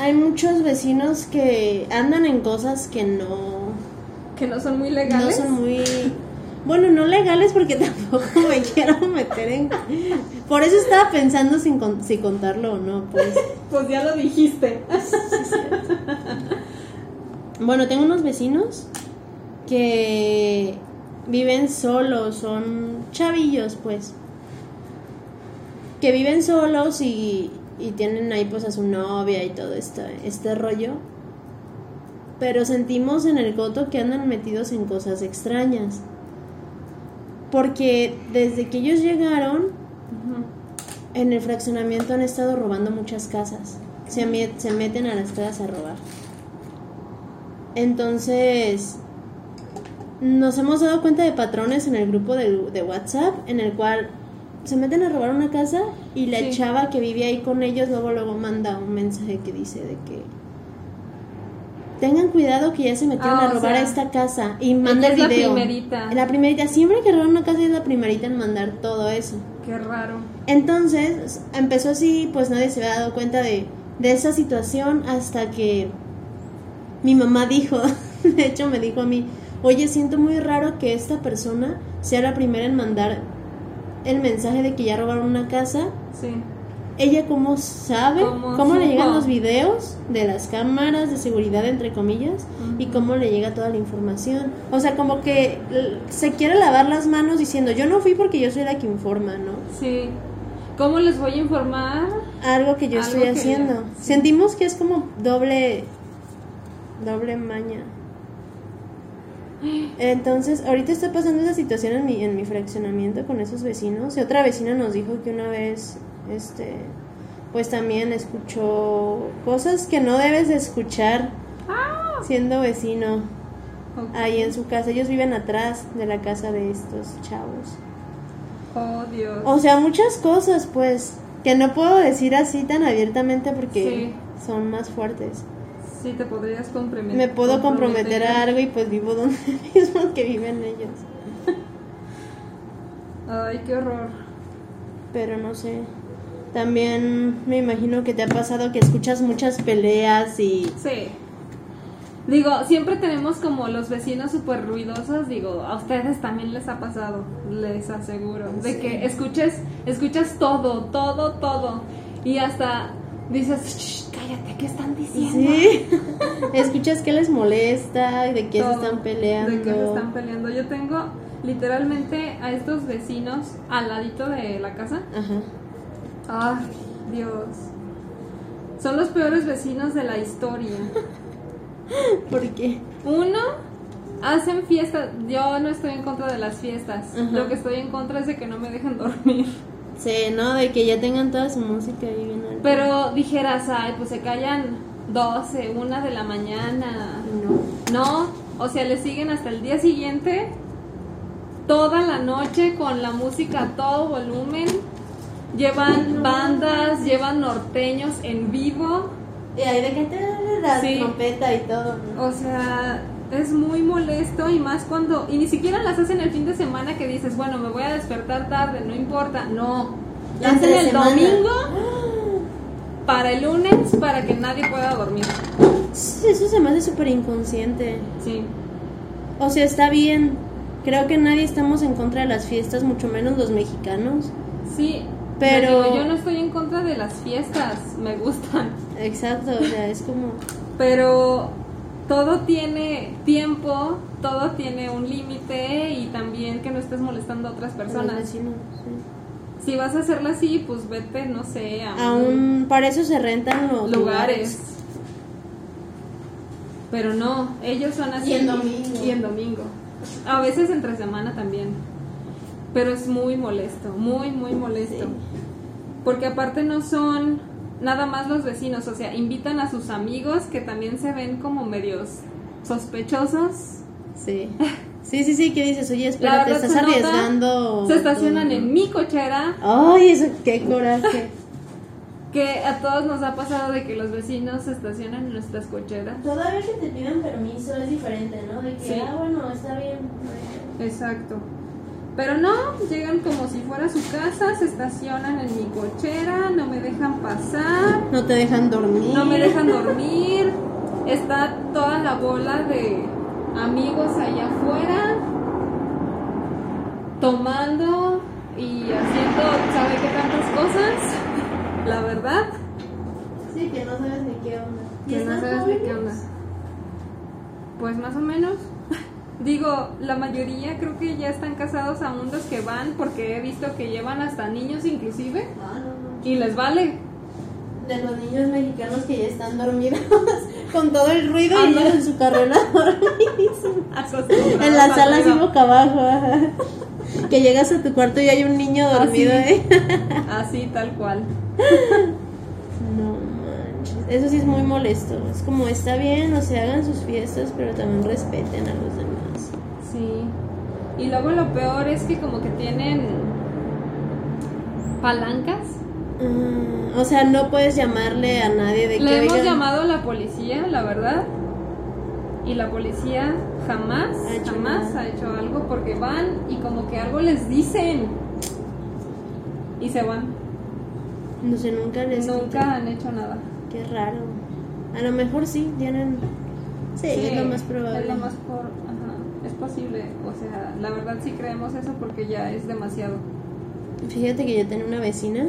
hay muchos vecinos que andan en cosas que no, Que no son muy no legales. son muy... Bueno, no legales porque tampoco me quiero meter en... Por eso estaba pensando sin con- si contarlo o no, pues. Pues ya lo dijiste. Bueno, tengo unos vecinos que viven solos, son chavillos, pues. Que viven solos y, y tienen ahí pues a su novia y todo este, este rollo. Pero sentimos en el coto que andan metidos en cosas extrañas. Porque desde que ellos llegaron, en el fraccionamiento han estado robando muchas casas. Se, met- se meten a las casas a robar. Entonces, nos hemos dado cuenta de patrones en el grupo de, de WhatsApp en el cual se meten a robar una casa y la Sí. chava que vive ahí con ellos luego luego manda un mensaje que dice de que tengan cuidado que ya se metieron Ah, a robar sea, a esta casa y manda el es la video. primerita. La primerita, siempre que roban una casa es la primerita en mandar todo eso. Qué raro. Entonces empezó así, pues nadie se había dado cuenta de, de esa situación hasta que mi mamá dijo, de hecho me dijo a mí, oye, siento muy raro que esta persona sea la primera en mandar el mensaje de que ya robaron una casa. Sí. Ella cómo sabe, ¿Cómo cómo, le llegan los videos de las cámaras de seguridad, entre comillas, y cómo le llega toda la información. O sea, como que se quiere lavar las manos diciendo, yo no fui porque yo soy la que informa, ¿no? Sí. ¿Cómo les voy a informar? algo que yo Algo estoy que- haciendo. sí. Sentimos que es como doble doble maña. Entonces, ahorita está pasando esa situación en mi, en mi fraccionamiento con esos vecinos. Y otra vecina nos dijo que una vez, este, pues también escuchó cosas que no debes de escuchar Ah. siendo vecino ahí en su casa. Ellos viven atrás de la casa de estos chavos. Oh, Dios. O sea, muchas cosas, pues, que no puedo decir así tan abiertamente porque son más fuertes. Sí, te podrías comprometer. Me puedo comprometer a algo y pues vivo donde mismo que viven ellos. Ay, qué horror. Pero no sé. También me imagino que te ha pasado que escuchas muchas peleas y... Sí. Digo, siempre tenemos como los vecinos súper ruidosos. Digo, a ustedes también les ha pasado, les aseguro. De Sí. que escuches, escuchas todo, todo, todo. Y hasta dices, "Shh, cállate, ¿qué están diciendo? Sí. escuchas que les molesta, de qué se están peleando. De qué se están peleando. Yo tengo literalmente a estos vecinos al ladito de la casa. Ajá. Ay, Dios. Son los peores vecinos de la historia. ¿Por qué? Uno, hacen fiestas. Yo no estoy en contra de las fiestas. Ajá. Lo que estoy en contra es de que no me dejen dormir. Sí, ¿no? De que ya tengan toda su música ahí bien alta. Pero dijeras, ay, pues se callan 12, una de la mañana. No. No, o sea, le siguen hasta el día siguiente, toda la noche con la música a todo volumen. Llevan bandas, llevan norteños en vivo. Y ahí de que te la Sí. trompeta y todo. ¿no? O sea, es muy molesto y más cuando... Y ni siquiera las hacen el fin de semana que dices, bueno, me voy a despertar tarde, no importa. No, hacen el semana. domingo para el lunes para que nadie pueda dormir. Eso se me hace súper inconsciente. Sí. O sea, está bien. Creo que nadie estamos en contra de las fiestas, mucho menos los mexicanos. Sí, Pero- digo, yo no estoy en contra de las fiestas, me gustan. Exacto, o sea, es como... Pero todo tiene tiempo, todo tiene un límite y también que no estés molestando a otras personas. vecinos, sí. Si vas a hacerla así, pues vete, no sé, a, A un, para eso se rentan los lugares. Pero no, ellos son así. Y en domingo. Y en domingo. A veces entre semana también. Pero es muy molesto, muy, muy molesto. Sí. Porque aparte no son nada más los vecinos, o sea, invitan a sus amigos que también se ven como medios sospechosos. Sí. Sí, sí, sí, ¿qué dices? Oye, espera, te estás se nota. arriesgando. Se estacionan en mi cochera, Ay, eso, qué coraje. que a todos nos ha pasado de que los vecinos se estacionan en nuestras cocheras. Todavía que te pidan permiso es diferente, ¿no? De que, Sí. ah, bueno, está bien. Exacto. Pero no, llegan como si fuera su casa, se estacionan en mi cochera, no me dejan pasar, No te dejan dormir. no me dejan dormir, está toda la bola de amigos allá afuera, tomando y haciendo, ¿sabe qué tantas cosas? La verdad, Sí, que no sabes ni qué onda. ¿Y que no sabes de qué onda. Pues más o menos. Digo, la mayoría creo que ya están casados aún los que van, porque he visto que llevan hasta niños inclusive Ah, no, no. y les vale. De los niños mexicanos que ya están dormidos con todo el ruido y Ándale. ellos en su carrera En la al sala así boca abajo. ajá. Que llegas a tu cuarto y hay un niño dormido Así. ahí. Así, tal cual. No manches. Eso sí es muy molesto. Es como está bien, o se hagan sus fiestas, pero también respeten a los demás. Sí. Y luego lo peor es que como que tienen palancas. Mm, o sea, no puedes llamarle a nadie de que Le hemos oigan, llamado a la policía, la verdad. Y la policía jamás, Ha jamás nada. ha hecho algo porque van y como que algo les dicen. Y se van. No sé, nunca les Nunca han hecho nada. Qué raro. A lo mejor sí, tienen. Sí, es lo más probable. Es lo más por... Posible. O sea, la verdad sí creemos eso porque ya es demasiado. Fíjate que yo tenía una vecina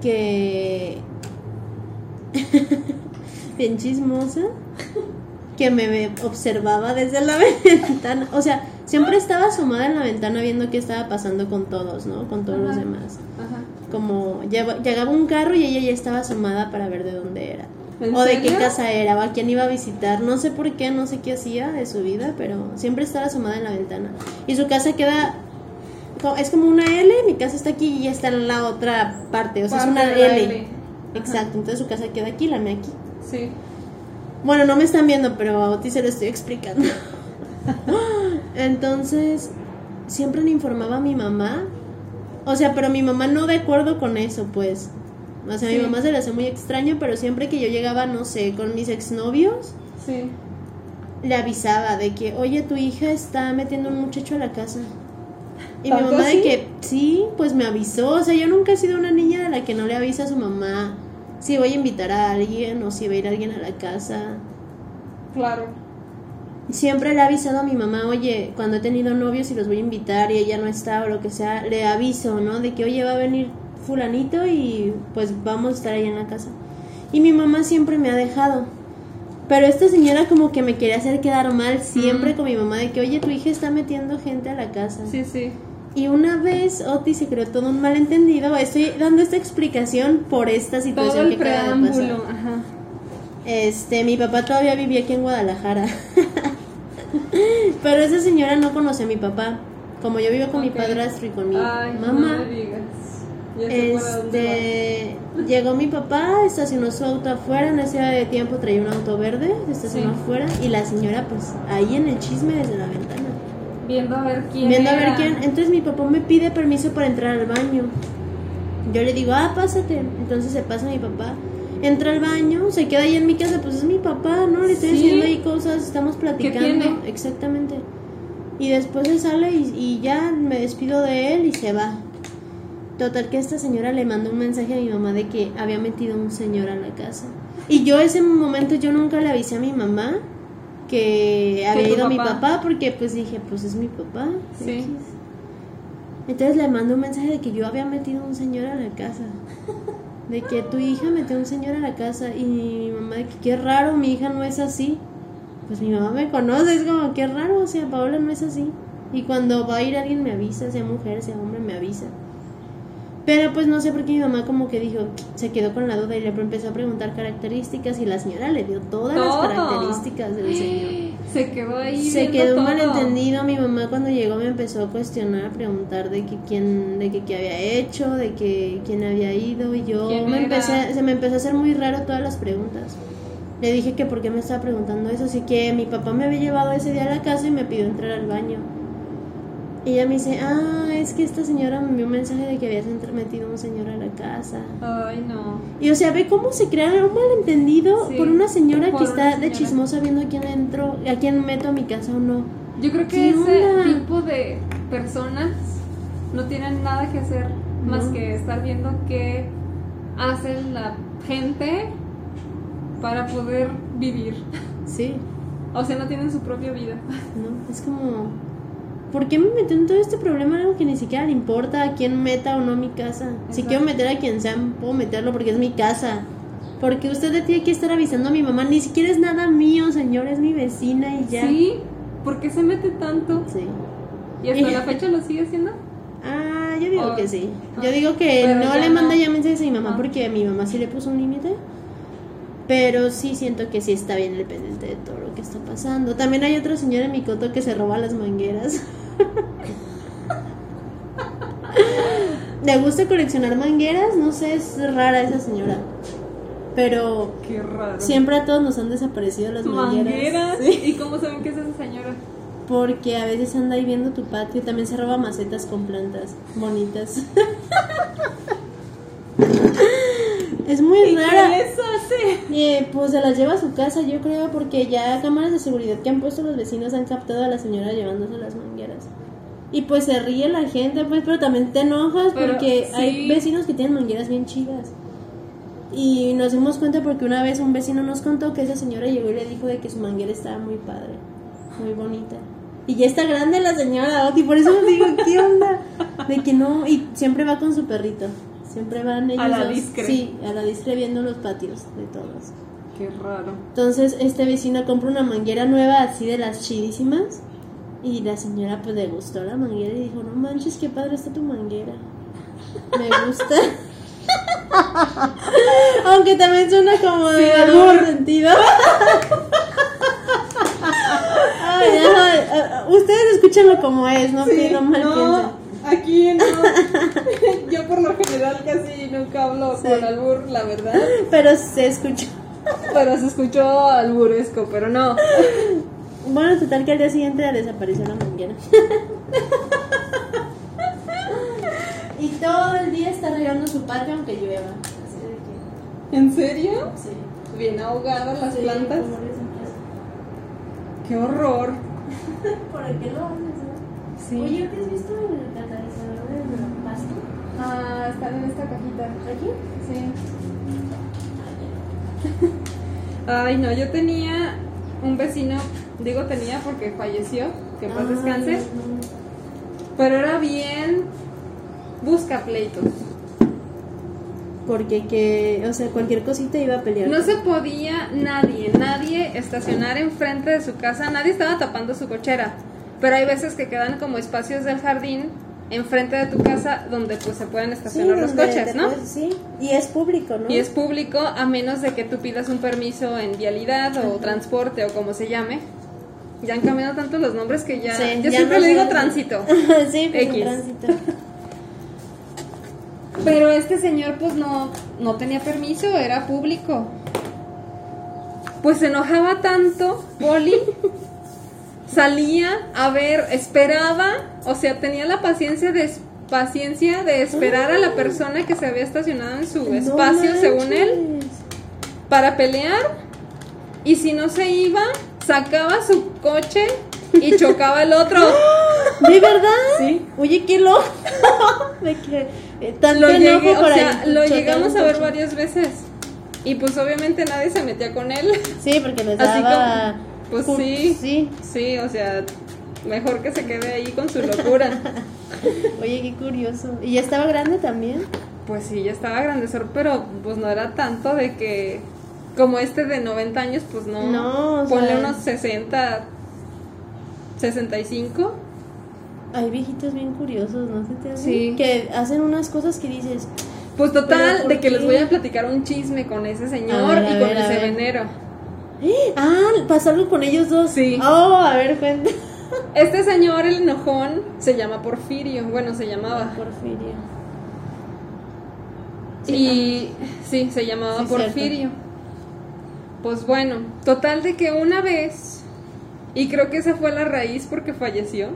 que. bien chismosa. Que me observaba desde la ventana. O sea, siempre estaba asomada en la ventana viendo qué estaba pasando con todos, ¿no? Con todos los demás. Ajá. Como llegaba un carro y ella ya estaba asomada para ver de dónde era. ¿En O de qué casa era, o a quién iba a visitar. No sé por qué, no sé qué hacía de su vida, pero siempre estaba asomada en la ventana. Y su casa queda. Es como una L, mi casa está aquí y ella está en la otra parte. O sea, es una. L. Exacto, entonces su casa queda aquí, la mía aquí. Sí. Bueno, no me están viendo, pero a Oti se lo estoy explicando. Entonces, siempre le informaba a mi mamá. O sea, pero mi mamá no de acuerdo con eso, pues. O sea, Sí. mi mamá se le hace muy extraño, pero siempre que yo llegaba, no sé, con mis exnovios, Sí. le avisaba de que, oye, tu hija está metiendo un muchacho a la casa. Y mi ¿Tanto mamá así? de que, sí, pues me avisó. O sea, yo nunca he sido una niña de la que no le avisa a su mamá si voy a invitar a alguien o si va a ir alguien a la casa. Claro. Siempre le he avisado a mi mamá, oye, cuando he tenido novios y los voy a invitar y ella no está o lo que sea, le aviso, ¿no? De que, oye, va a venir fulanito y pues vamos a estar ahí en la casa. Y mi mamá siempre me ha dejado. Pero esta señora como que me quería hacer quedar mal siempre Mm. con mi mamá de que, oye, tu hija está metiendo gente a la casa. Sí, sí. Y una vez Oti se creó todo un malentendido. Estoy dando esta explicación por esta situación Todo el que acaba de pasar. Ajá. Este, mi papá todavía vivía aquí en Guadalajara. Pero esa señora no conoce a mi papá. Como yo vivo con mi padrastro y con mi Ay, mamá. no me digas. Este, llegó mi papá, estacionó su auto afuera, en ese tiempo traía un auto verde, estacionó Sí. afuera y la señora pues ahí en el chisme desde la ventana. Viendo a ver quién. viendo a ver quién. Entonces mi papá me pide permiso para entrar al baño. Yo le digo, ah, pásate. Entonces se pasa mi papá, entra al baño, se queda ahí en mi casa, pues es mi papá, ¿no? Le estoy Sí. diciendo ahí cosas, estamos platicando. tiene? Exactamente. Y después se sale y, y ya me despido de él y se va. Total que esta señora le mandó un mensaje a mi mamá de que había metido un señor a la casa. Y yo ese momento yo nunca le avisé a mi mamá que había ido mi papá. papá porque pues dije, pues es mi papá. Sí. Entonces le mandó un mensaje de que yo había metido un señor a la casa. De que tu hija metió un señor a la casa y mi mamá de que qué raro, mi hija no es así. Pues mi mamá me conoce, es como qué raro, o sea, Paola no es así. Y cuando va a ir alguien me avisa, sea mujer, sea hombre, me avisa. Pero pues no sé por qué mi mamá como que dijo, se quedó con la duda y le empezó a preguntar características y la señora le dio todas las características del señor. Se quedó ahí. Se quedó un malentendido. Mi mamá cuando llegó me empezó a cuestionar, a preguntar de que quién, de que qué había hecho, de que quién había ido. Y yo ¿Quién me era? empecé, se me empezó a hacer muy raro todas las preguntas. Le dije que por qué me estaba preguntando eso, así que mi papá me había llevado ese día a la casa y me pidió entrar al baño. Y ella me dice, ah, es que esta señora me envió un mensaje de que habías metido un señor a la casa. Ay, no. Y o sea, ve cómo se crea un malentendido Sí, por una señora por que una está de chismosa viendo a quién entro, a quién meto a mi casa o no. Yo creo que ¿Qué ese onda? tipo de personas no tienen nada que hacer más que estar viendo qué hace la gente para poder vivir. Sí, O sea, no tienen su propia vida. ¿no? Es como, ¿por qué me metió en todo este problema algo que ni siquiera le importa a quién meta o no a mi casa? Si quiero meter a quien sea, puedo meterlo porque es mi casa. Porque usted le tiene que estar avisando a mi mamá, ni siquiera es nada mío, señor, es mi vecina y ya. Sí, ¿por qué se mete tanto? Sí. ¿Y hasta la fecha lo sigue haciendo? Ah, yo digo que sí. Ah. Yo digo que no le manda no. ya mensajes a mi mamá Ah. porque mi mamá sí le puso un límite. Pero sí siento que sí está bien el pendiente de todo lo que está pasando. También hay otra señora en mi coto que se roba las mangueras. le gusta coleccionar mangueras, no sé, es rara esa señora. Pero Qué raro. siempre a todos nos han desaparecido las mangueras. Mangueras. Sí. ¿Y cómo saben que es esa señora? Porque a veces anda ahí viendo tu patio y también se roba macetas con plantas bonitas. es muy ¿Y rara. qué les hace? Y eh, pues se las lleva a su casa, yo creo, porque ya cámaras de seguridad que han puesto los vecinos han captado a la señora llevándose las mangueras. Y pues se ríe la gente, pues, pero también te enojas Pero, porque sí. hay vecinos que tienen mangueras bien chidas. Y nos dimos cuenta porque una vez un vecino nos contó que esa señora llegó y le dijo de que su manguera estaba muy padre, muy bonita. Y ya está grande la señora, Oti, por eso digo, ¿qué onda? De que no, y siempre va con su perrito. Siempre van ellos A la discre. Sí, a la discre viendo los patios de todos. Qué raro. Entonces este vecino compra una manguera nueva así de las chidísimas y la señora pues le gustó la manguera y dijo, no manches, qué padre está tu manguera. Me gusta. Aunque también suena como Sí, sentido. Ay, ay, ay, ustedes escúchenlo como es, no, Sí, no mal no, aquí no. Yo por lo general casi nunca hablo Sí. con albur, la verdad. Pero se escuchó. Pero se escuchó alburesco, pero no. Bueno, total que al día siguiente desapareció la manguera. y todo el día está regando su patio aunque llueva. Así de que, ¿En serio? sí. Bien ahogadas las Sí, plantas. Qué horror. ¿Por qué lo? Sí. Oye, ¿te has visto el catalizador del pasto? Ah, están en esta cajita. ¿Aquí? Sí. Ay, no, yo tenía un vecino, digo tenía porque falleció, que paz Ay, descanse, no. pero era bien busca pleitos. Porque que, o sea, cualquier cosita iba a pelear. No se podía nadie, nadie estacionar enfrente de su casa, nadie estaba tapando su cochera, pero hay veces que quedan como espacios del jardín enfrente de tu casa donde pues se pueden Sí, estacionar los coches, ¿no? puedes- sí, y es público, ¿no? Y es público a menos de que tú pidas un permiso en vialidad o transporte o como se llame. Ya han cambiado tanto los nombres que ya... Sí, yo ya siempre no le digo tránsito. sí, pues X. tránsito. Pero este señor pues no, no tenía permiso, era público. Pues se enojaba tanto, Poli. salía a ver, esperaba, o sea, tenía la paciencia de paciencia de esperar a la persona que se había estacionado en su No espacio, según él, para pelear. Y si no se iba, sacaba su coche y chocaba el otro. ¿De verdad? Sí. Oye, qué loco. eh, Lo, llegué, o sea, lo llegamos a ver varias veces. Y pues obviamente nadie se metía con él. Sí, porque les Así daba. como- pues pu- sí. Sí. Sí, o sea, mejor que se quede ahí con su locura. Oye, qué curioso. ¿Y ya estaba grande también? Pues sí, ya estaba grandezor, pero pues no era tanto de que como este de 90 años, pues no. No, o Ponle sea- unos 60, 65. Hay viejitos bien curiosos, ¿no se te hace? Sí. Que hacen unas cosas que dices, Pues ¿Pero total, de que les voy a platicar un chisme con ese señor ver, y con ver, ver. serenero. ah, pasó algo con ellos dos. Sí. Oh, a ver, cuenta. Este señor, el enojón, se llama Porfirio. Bueno, se llamaba. Porfirio. Y sí, se llamaba Sí, Porfirio. Pues bueno, total de que una vez, y creo que esa fue la raíz porque falleció,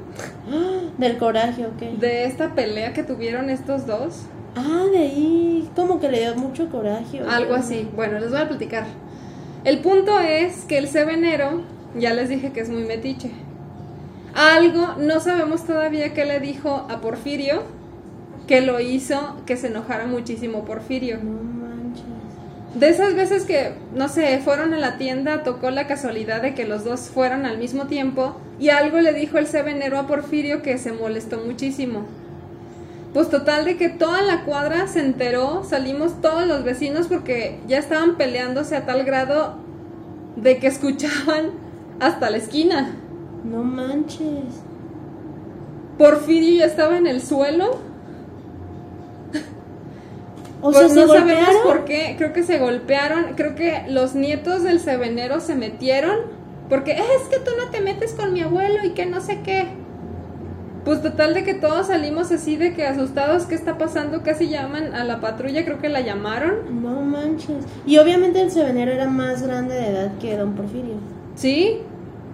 Del coraje, ok. de esta pelea que tuvieron estos dos, Ah, de ahí, como que le dio mucho coraje. ¿o algo así. Bueno, les voy a platicar. El punto es que el sevenero, ya les dije que es muy metiche. Algo, no sabemos todavía qué le dijo a Porfirio, que lo hizo que se enojara muchísimo Porfirio. No manches. De esas veces que, no sé, fueron a la tienda, tocó la casualidad de que los dos fueron al mismo tiempo y algo le dijo el sevenero a Porfirio que se molestó muchísimo. Pues total de que toda la cuadra se enteró, salimos todos los vecinos porque ya estaban peleándose a tal grado de que escuchaban hasta la esquina. No manches. Porfirio ya estaba en el suelo. O pues sea, se no sabemos por qué, creo que se golpearon, creo que los nietos del sevenero se metieron, porque es que tú no te metes con mi abuelo y que no sé qué. Pues total de que todos salimos así de que asustados, ¿qué está pasando? Casi llaman a la patrulla, creo que la llamaron. No manches. Y obviamente el sevenero era más grande de edad que don Porfirio. Sí,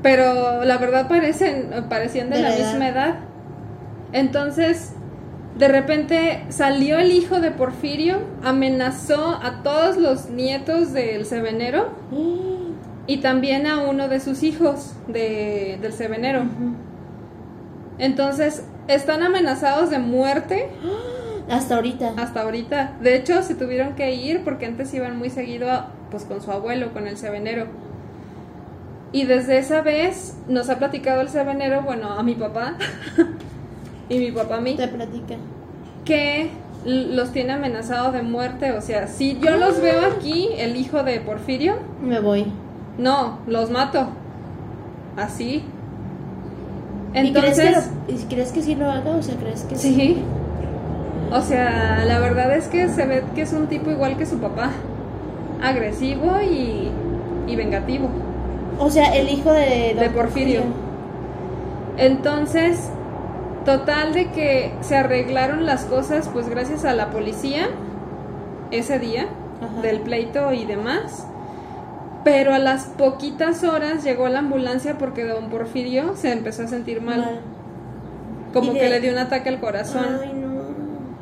pero la verdad parecen, parecían de, De la, edad. misma edad. Entonces, de repente salió el hijo de Porfirio, amenazó a todos los nietos del sevenero y también a uno de sus hijos de- del sevenero. Entonces, están amenazados de muerte Hasta ahorita. hasta ahorita. De hecho, se tuvieron que ir porque antes iban muy seguido a- pues con su abuelo, con el sevenero. Y desde esa vez nos ha platicado el sevenero, bueno, a mi papá y mi papá a mí, Te platica. que los tiene amenazados de muerte. O sea, si yo los veo aquí, el hijo de Porfirio, Me voy. no, los mato. Así. ¿Y crees, que Entonces, lo- ¿Y crees que sí lo haga? O sea, ¿crees que sí. O sea, la verdad es que se ve que es un tipo igual que su papá. Agresivo y, y vengativo. O sea, el hijo de... De Porfirio. Entonces, total de que se arreglaron las cosas pues gracias a la policía ese día Ajá. del pleito y demás. Pero a las poquitas horas llegó la ambulancia porque don Porfirio se empezó a sentir mal, Mal. como de- que le dio un ataque al corazón. Ay, no.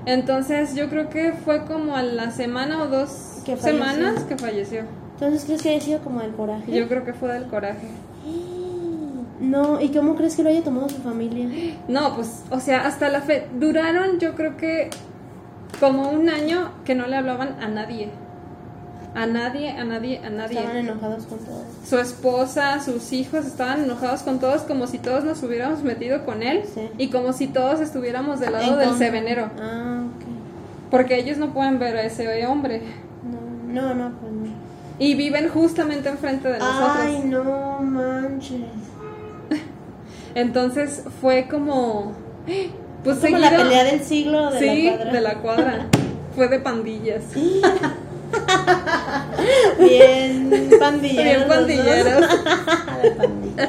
Entonces, yo creo que fue como a la semana o dos Que semanas que falleció. Entonces, ¿crees que haya sido como el coraje? Yo creo que fue del coraje. No, ¿y cómo crees que lo haya tomado su familia? No, pues, o sea, hasta la fe duraron yo creo que como un año que no le hablaban a nadie. A nadie, a nadie, a nadie. Estaban enojados con todo. Su esposa, sus hijos estaban enojados con todos como si todos nos hubiéramos metido con él Sí. y como si todos estuviéramos del lado del sevenero. Ah, ok. Porque ellos no pueden ver a ese hombre. No, no, no, pues no. Y viven justamente enfrente de nosotros. Ay, no manches. Entonces fue como... Pues Como la pelea del siglo de sí, la cuadra. de la cuadra. Fue de pandillas. Bien pandilleros. Bien pandilleros.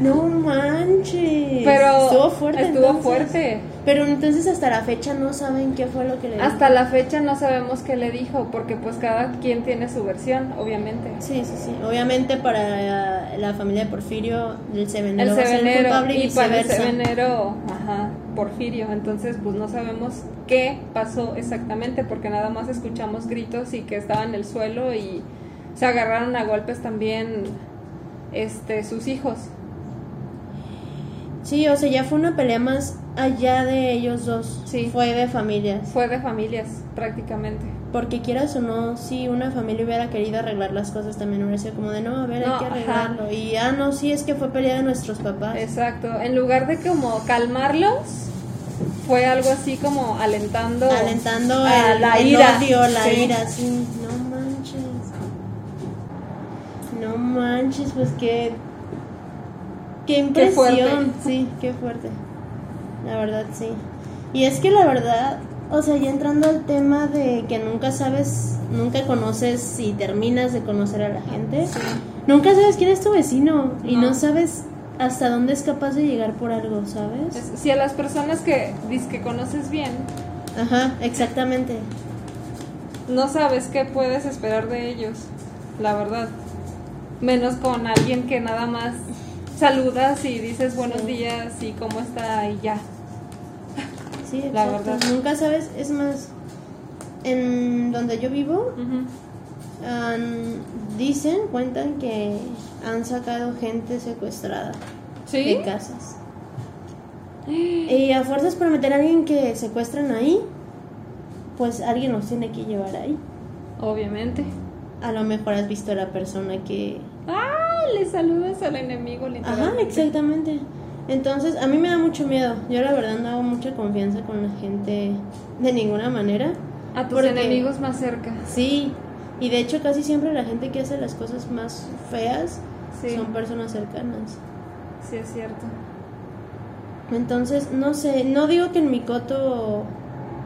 No manches. Pero estuvo fuerte. Estuvo entonces. fuerte. Pero entonces hasta la fecha no saben qué fue lo que le dijo. Hasta la fecha no sabemos qué le dijo, porque pues cada quien tiene su versión, obviamente. Sí, sí, sí. Obviamente para la familia de Porfirio, el sevenero El va a ser el sevenero culpable y y para el sevenero, ajá, Porfirio. Entonces, pues no sabemos qué pasó exactamente, porque nada más escuchamos gritos y que estaba en el suelo y se agarraron a golpes también este sus hijos. Sí, o sea, ya fue una pelea más allá de ellos dos. Sí. Fue de familias. Fue de familias, prácticamente. Porque quieras o no, si una familia hubiera querido arreglar las cosas, también hubiera sido como de no, a ver, No, hay que ajá. arreglarlo. Y ah, no, sí, es que fue pelea de nuestros papás. Exacto. En lugar de como calmarlos, fue algo así como alentando, Alentando a el, la el ira. odio, la Sí. ira, sí. No manches. No manches, pues qué. Qué impresión, fuerte. sí, qué fuerte. La verdad, sí. Y es que la verdad, o sea, ya entrando al tema de que nunca sabes, nunca conoces y terminas de conocer a la gente, nunca sabes quién es tu vecino y No. no sabes hasta dónde es capaz de llegar por algo, ¿sabes? Es- Si a las personas que dices que conoces bien, Ajá, exactamente. no sabes qué puedes esperar de ellos, la verdad. Menos con alguien que nada más saludas y dices buenos Sí. días y cómo está y ya. Sí, La exacto. verdad. Nunca sabes, es más, en donde yo vivo, dicen, cuentan que han sacado gente secuestrada ¿Sí? de casas. Y a fuerzas para meter a alguien que secuestran ahí, pues alguien los tiene que llevar ahí. Obviamente. A lo mejor has visto a la persona que... ¡Ah! Le saludas al enemigo, Ajá, literalmente. exactamente. Entonces, a mí me da mucho miedo. Yo la verdad no hago mucha confianza con la gente de ninguna manera. A tus Porque- enemigos más cerca. Sí, y de hecho casi siempre la gente que hace las cosas más feas Sí. son personas cercanas. Sí, es cierto. Entonces, no sé, no digo que en mi coto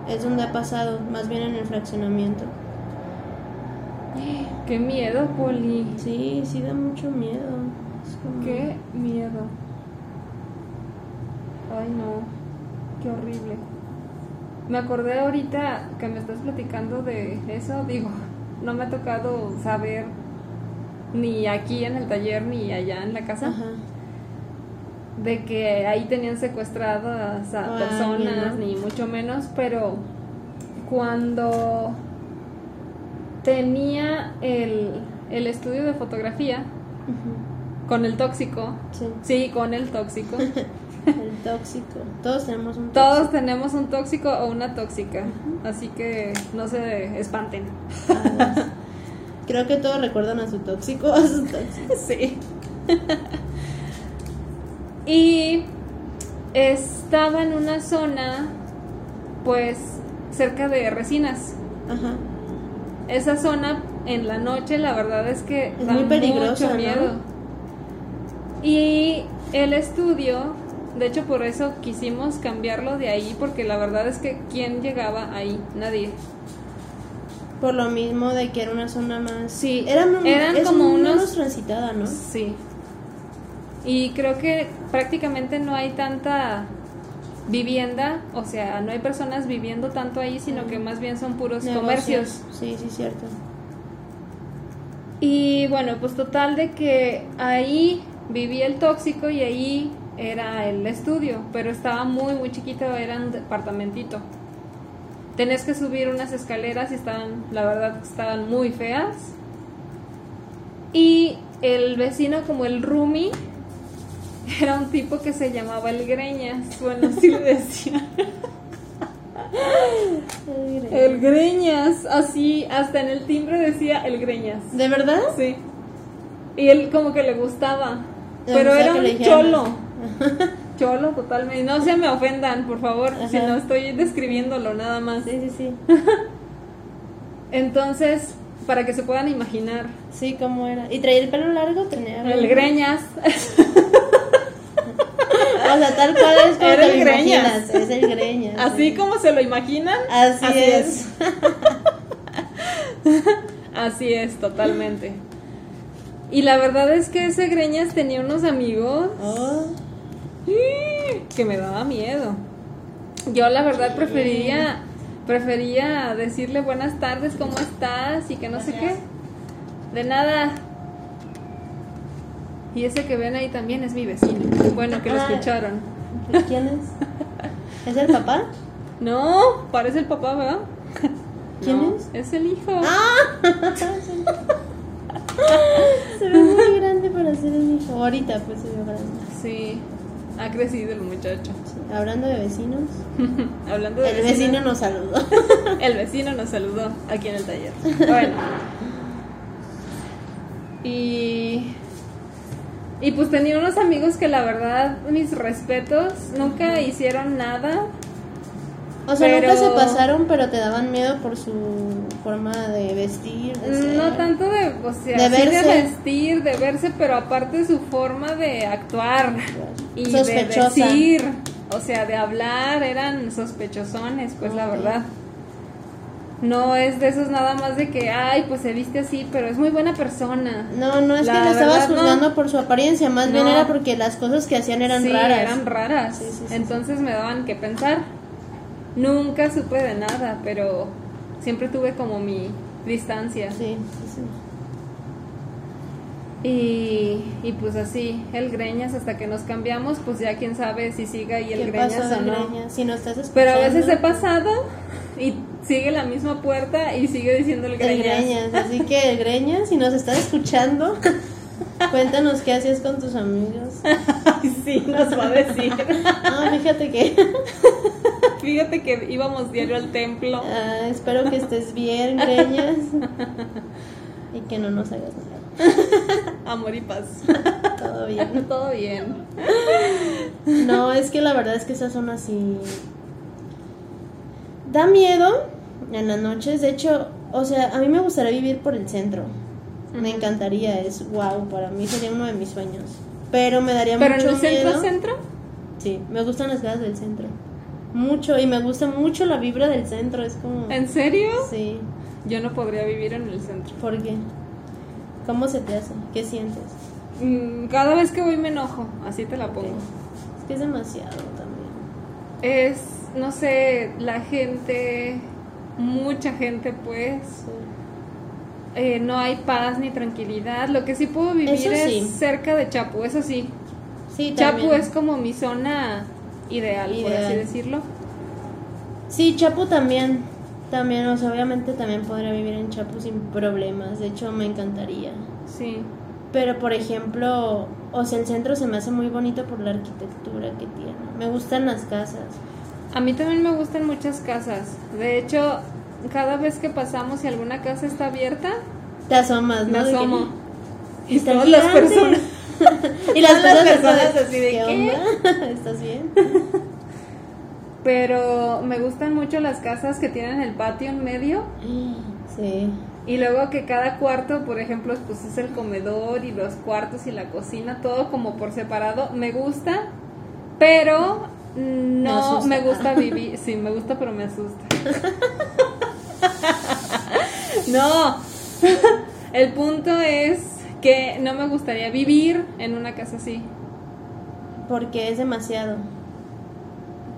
es donde ha pasado, más bien en el fraccionamiento. ¡Qué miedo, Poli! Sí, sí da mucho miedo. Como- ¡Qué miedo! Ay, no. Qué horrible. Me acordé ahorita que me estás platicando de eso. Digo, no me ha tocado saber ni aquí en el taller ni allá en la casa Ajá. de que ahí tenían secuestradas a Ah, personas, ¿no? ni mucho menos, pero cuando tenía el, el estudio de fotografía con el tóxico, Sí, sí, con el tóxico, el tóxico. Todos tenemos un todos tóxico. tenemos un tóxico o una tóxica, así que no se espanten. Creo que todos recuerdan a su tóxico, a su tóxico. Sí. y estaba en una zona, pues, cerca de resinas. Ajá. Esa zona en la noche, la verdad es que Es da muy peligrosa, mucho ¿no? miedo. Y el estudio, de hecho, por eso quisimos cambiarlo de ahí, porque la verdad es que ¿quién llegaba ahí? Nadie. Por lo mismo de que era una zona más... Sí, Era, eran es como menos unos transitada, ¿no? Sí. Y creo que prácticamente no hay tanta vivienda, o sea, no hay personas viviendo tanto ahí, sino que más bien son puros Negocios. comercios. Sí, sí, cierto. Y bueno, pues total de que ahí vivía el tóxico y ahí era el estudio, pero estaba muy, muy chiquito, era un departamentito. Tenías que subir unas escaleras y estaban, la verdad, estaban muy feas. Y el vecino, como el Rumi, era un tipo que se llamaba el Greñas. Bueno, sí le decía. El Greñas, así, hasta en el timbre decía el Greñas. ¿De verdad? Sí. Y él como que le gustaba. Pero era un cholo. Cholo totalmente. No se me ofendan, por favor, si no estoy describiéndolo nada más. Sí, sí, sí. Entonces, para que se puedan imaginar, Sí, ¿cómo era? ¿Y traía el pelo largo? Tenía el Greñas. O sea, tal cual es como Era te el lo Greñas. imaginas, Es el greñas. Así sí. como se lo imaginan. Así, es. Así es, totalmente. Y la verdad es que ese Greñas tenía unos amigos Oh, que me daba miedo. Yo la verdad prefería prefería decirle buenas tardes, ¿cómo estás? y que no sé qué. De nada. Y ese que ven ahí también es mi vecino. Bueno, que lo Ah. escucharon. ¿quién es? ¿Es el papá? No, parece el papá, ¿verdad? ¿Quién No, es? Es el hijo. ¡Ah! se ve muy grande para ser el hijo. Ahorita pues se ve grande. Sí, ha crecido el muchacho. Sí, Hablando de vecinos, Hablando de el vecino nos saludó. El vecino nos saludó aquí en el taller. Bueno. Y. Y pues tenía unos amigos que la verdad, mis respetos, nunca hicieron nada. O sea, Pero- nunca se pasaron, pero te daban miedo por su forma de vestir. de. No tanto de, o sea, De sí de verse. vestir, de verse, pero aparte su forma de actuar y Sospechosa. de decir, o sea, de hablar, eran sospechosones, pues la verdad. No es de esos nada más de que, ay, pues se viste así, pero es muy buena persona. No, no es La que lo estabas no. juzgando por su apariencia, más bien era porque las cosas que hacían eran sí, raras. eran raras. Sí, Entonces me daban que pensar. Nunca supe de nada, pero siempre tuve como mi distancia. Sí, sí, sí. Y, y pues así, el Greñas hasta que nos cambiamos, pues ya quién sabe si sigue ahí el ¿Qué Greñas pasó o no. Greñas? Si no estás escuchando. Pero a veces he pasado y sigue la misma puerta y sigue diciendo el El Greñas. Greñas, así que el Greñas, si nos estás escuchando, cuéntanos qué hacías con tus amigos. Sí, nos va a decir. Ah, fíjate que Fíjate que íbamos diario al templo. ah, espero que estés bien, Greñas, y que no nos hagas nada. Amor y paz. Todo bien. Todo bien. No, es que la verdad es que esa zona sí da miedo en las noches. De hecho, o sea, a mí me gustaría vivir por el centro. Me encantaría, es wow, para mí sería uno de mis sueños. Pero me daría Pero en mucho el centro, miedo. centro. Sí, me gustan las casas del centro. Mucho, y me gusta mucho la vibra del centro, es como... ¿En serio? Sí, Yo no podría vivir en el centro. ¿por qué? ¿Cómo se te hace? ¿Qué sientes? Mm, Cada vez que voy me enojo, así te la pongo. Es que es demasiado también. Es, no sé, la gente, mucha gente pues, Sí. eh, no hay paz ni tranquilidad. Lo que sí puedo vivir es cerca de Chapu, eso sí. Sí, Chapu también. es como mi zona ideal, por Ideal. así decirlo. Sí, Chapu también. También, o sea, obviamente también podría vivir en Chapu sin problemas. De hecho, me encantaría. Sí. Pero, por ejemplo, o sea, el centro se me hace muy bonito por la arquitectura que tiene. Me gustan las casas. A mí también me gustan muchas casas. De hecho, cada vez que pasamos y alguna casa está abierta, Te asomas, me ¿no? Que- asomo. Y todas las personas. y las Todas las personas, personas así de, ¿qué. ¿Estás bien? Pero me gustan mucho las casas que tienen el patio en medio. Sí. Y luego que cada cuarto, por ejemplo, pues es el comedor y los cuartos y la cocina, todo como por separado. Me gusta, pero no me gusta vivir. Sí, me gusta, pero me asusta. no, el punto es que no me gustaría vivir en una casa así. Porque es demasiado.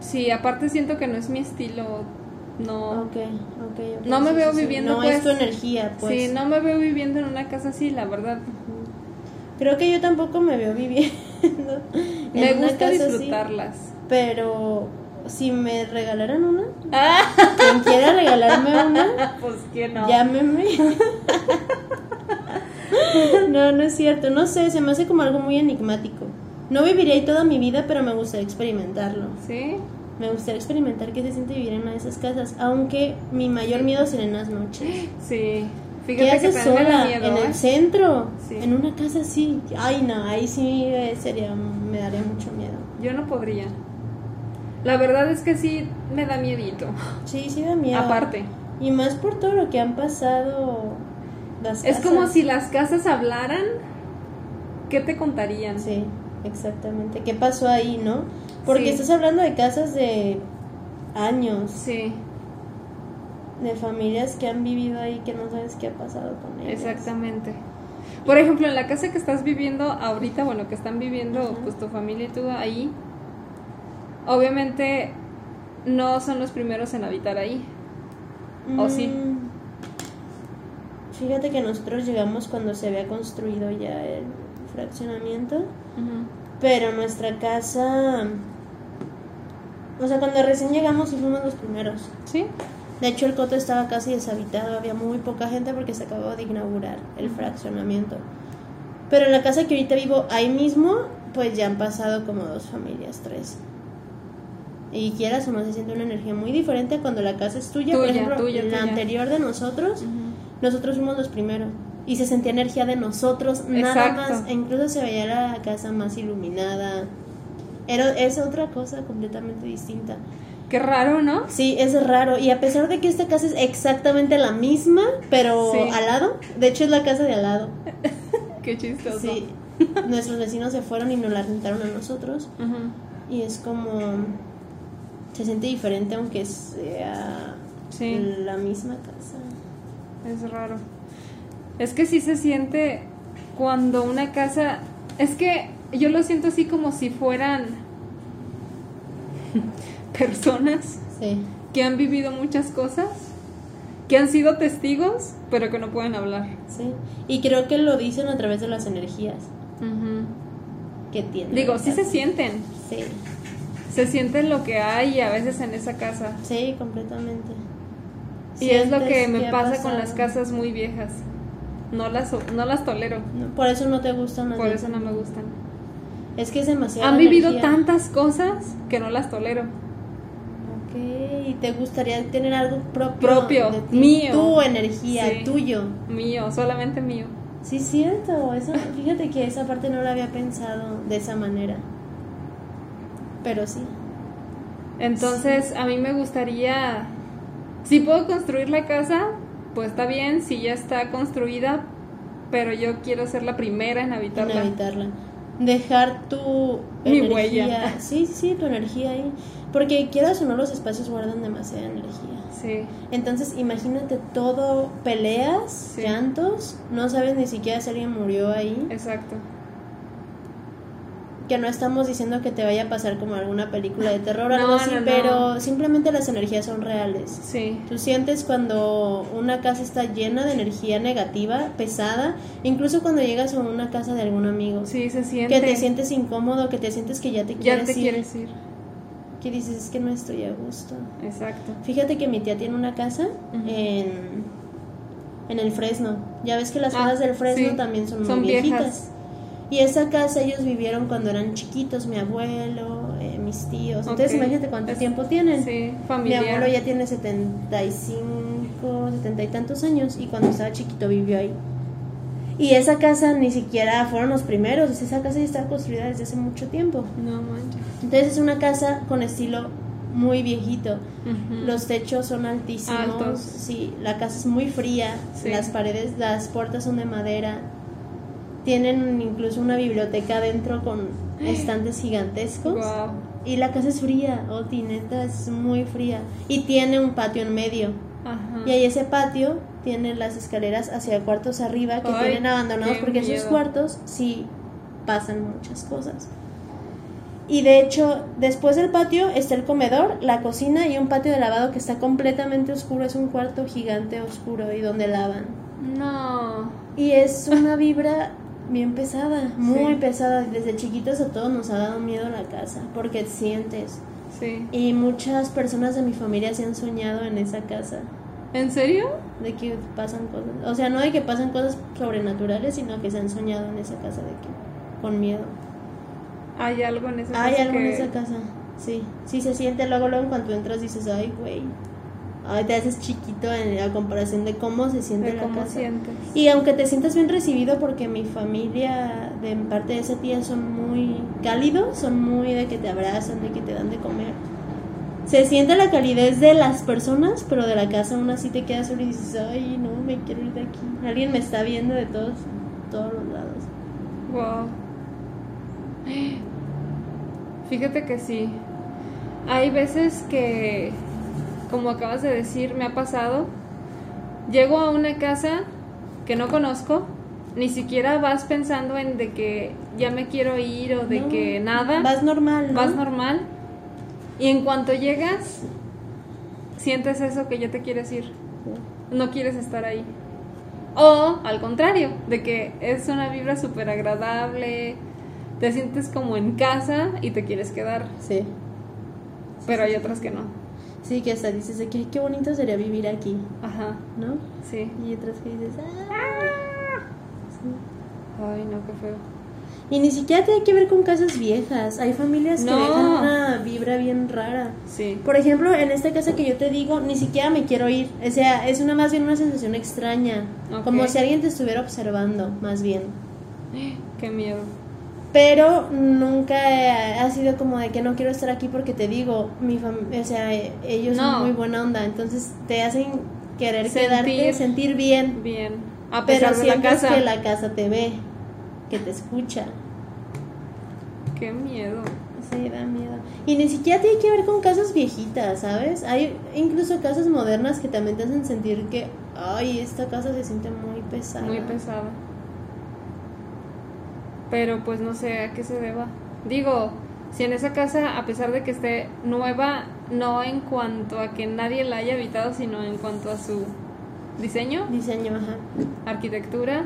Sí, aparte siento que no es mi estilo. No. Ok, ok. ok, No me sí, veo sí, viviendo, No pues. es tu energía, pues. Sí, no me veo viviendo en una casa así, la verdad. Creo que yo tampoco me veo viviendo. en Me una gusta así, disfrutarlas. pero si me regalaran una, Ah, quien quiera regalarme una, pues que no. llámeme. no, no es cierto. No sé, se me hace como algo muy enigmático. No viviría ahí toda mi vida, pero me gustaría experimentarlo. ¿Sí? Me gustaría experimentar qué se siente vivir en una de esas casas, aunque mi mayor miedo serían las noches. Sí. ¿Qué Fíjate que haces sola miedo, en ¿eh? el centro? Sí. En una casa así. Ay, no, ahí sí eh, sería, me daría mucho miedo. Yo no podría. La verdad es que sí me da miedito. Sí, sí da miedo. Aparte. Y más por todo lo que han pasado las Es casas. como si las casas hablaran. ¿Qué te contarían? Sí, exactamente. ¿Qué pasó ahí, no? Porque Sí. estás hablando de casas de años, Sí, de familias que han vivido ahí que no sabes qué ha pasado con ellas. exactamente. Por ejemplo, en la casa que estás viviendo ahorita, bueno, que están viviendo pues tu familia y tú ahí, obviamente no son los primeros en habitar ahí. ¿O sí? Fíjate que nosotros llegamos cuando se había construido ya el fraccionamiento, pero nuestra casa, o sea, cuando recién llegamos fuimos los primeros. ¿Sí? De hecho, el coto estaba casi deshabitado, había muy poca gente porque se acababa de inaugurar el fraccionamiento. Pero en la casa que ahorita vivo ahí mismo, pues ya han pasado como dos familias, tres. Y quieras o no, se siente una energía muy diferente cuando la casa es tuya. Por Tuya, ejemplo, tuya, la tuya. anterior de nosotros, nosotros fuimos los primeros. Y se sentía energía de nosotros, nada Exacto. más. E incluso se veía la casa más iluminada. Era, es otra cosa completamente distinta. Qué raro, ¿no? Sí, es raro. Y a pesar de que esta casa es exactamente la misma, pero Sí. al lado, de hecho es la casa de al lado. Qué chistoso. Sí. Nuestros vecinos se fueron y nos la rentaron a nosotros. Y es como. Se siente diferente aunque sea Sí. la misma casa. Es raro. Es que sí se siente cuando una casa... Es que yo lo siento así como si fueran personas Sí. que han vivido muchas cosas, que han sido testigos, pero que no pueden hablar. Sí. Y creo que lo dicen a través de las energías que tienen. Digo, sí se siente sienten. Sí, Se siente lo que hay a veces en esa casa. sí, completamente. Y es lo que me pasa con las casas muy viejas. No las, no las tolero. No, por eso no te gustan las Por eso no me gustan. Es que es demasiado. Han vivido energía. tantas cosas que no las tolero. Ok, y te gustaría tener algo propio. Propio, de ti, mío. Tu energía, Sí. tuyo. Mío, solamente mío. Sí, cierto. Eso, fíjate que esa parte no la había pensado de esa manera. Pero sí. Entonces, a mí me gustaría, si puedo construir la casa, pues está bien, si ya está construida, pero yo quiero ser la primera en habitarla. En habitarla. Dejar tu Mi energía. huella. Sí, sí, tu energía ahí. Porque quieras o no, los espacios guardan demasiada energía. Sí, Entonces, imagínate todo, peleas, Sí. llantos, no sabes ni siquiera si alguien murió ahí. exacto. Que no estamos diciendo que te vaya a pasar como alguna película de terror o No, algo así, no, no. pero simplemente las energías son reales. Sí, Tú sientes cuando una casa está llena de energía negativa, pesada, incluso cuando llegas a una casa de algún amigo. sí, se siente. Que te sientes incómodo, que te sientes que ya te Ya quieres te ir, quieres ir. que dices es que no estoy a gusto. Exacto. Fíjate que mi tía tiene una casa Ujú. en, en el Fresno. Ya ves que las Ah, casas del Fresno sí. también son, Son muy viejas. Y esa casa ellos vivieron cuando eran chiquitos, mi abuelo, eh, mis tíos. Entonces imagínate cuánto Es- tiempo tienen. Sí, Mi abuelo ya tiene 75, 70 y tantos años y cuando estaba chiquito vivió ahí. Y esa casa ni siquiera fueron los primeros, esa casa ya estaba construida desde hace mucho tiempo. No manches. Entonces es una casa con estilo muy viejito. Los techos son altísimos. Altos. Sí, la casa es muy fría. Sí. Las paredes, las puertas son de madera. Tienen incluso una biblioteca adentro con estantes gigantescos. Y la casa es fría, Oti, neta, es muy fría. Y tiene un patio en medio. Ajá. Y ahí ese patio tiene las escaleras hacia cuartos arriba que Ay, tienen abandonados porque esos miedo. cuartos sí pasan muchas cosas. Y de hecho, después del patio está el comedor, la cocina y un patio de lavado que está completamente oscuro. Es un cuarto gigante oscuro y donde lavan. No. Y es una vibra bien pesada, muy Sí. pesada. Desde chiquitos a todos nos ha dado miedo la casa porque sientes. Sí. Y muchas personas de mi familia se han soñado en esa casa. ¿En serio? De que pasan cosas. O sea, no de que pasan cosas sobrenaturales, sino que se han soñado en esa casa de que. con miedo. Hay algo en esa Hay casa algo en esa casa. Sí. Sí se siente. Luego, luego, cuando entras dices, ay, güey. Ay, te haces chiquito en la comparación de cómo se siente de la cómo casa. sientes. Y aunque te sientas bien recibido, porque mi familia, de parte de esa tía, son muy cálidos, son muy de que te abrazan, de que te dan de comer. Se siente la calidez de las personas, pero de la casa aún así te quedas solo y dices, ay, no, me quiero ir de aquí. Alguien me está viendo de todos, todos los lados. Wow. Fíjate que sí. Hay veces que, como acabas de decir, me ha pasado. Llego a una casa que no conozco, ni siquiera vas pensando en de que ya me quiero ir o de No, que nada. Vas normal, ¿no? Vas normal. Y en cuanto llegas, sientes eso que ya te quieres ir. No quieres estar ahí. O al contrario, de que es una vibra súper agradable, te sientes como en casa y te quieres quedar. Sí. Pero hay otras que no. Sí, que hasta dices de que qué bonito sería vivir aquí, Ajá, ¿no? sí. Y otras que dices, ah. Sí. Ay, no, qué feo. Y ni siquiera tiene que ver con casas viejas. Hay familias que No. dejan una vibra bien rara. Sí. Por ejemplo, en esta casa que yo te digo, ni siquiera me quiero ir. O sea, es una más bien una sensación extraña. Ok. Como si alguien te estuviera observando, más bien. Qué miedo. Pero nunca ha sido como de que no quiero estar aquí porque te digo, mi o sea, eh, ellos No. son muy buena onda, entonces te hacen querer Sentir- quedarte, sentir bien, Bien. A pero pesar de la casa. que la casa te ve, que te escucha. Qué miedo. Sí, da miedo. Y ni siquiera tiene que ver con casas viejitas, ¿sabes? Hay incluso casas modernas que también te hacen sentir que, ay, esta casa se siente muy pesada. Muy pesada. Pero pues no sé a qué se deba. Digo, si en esa casa, a pesar de que esté nueva, no en cuanto a que nadie la haya habitado, sino en cuanto a su diseño, Diseño, ajá. arquitectura,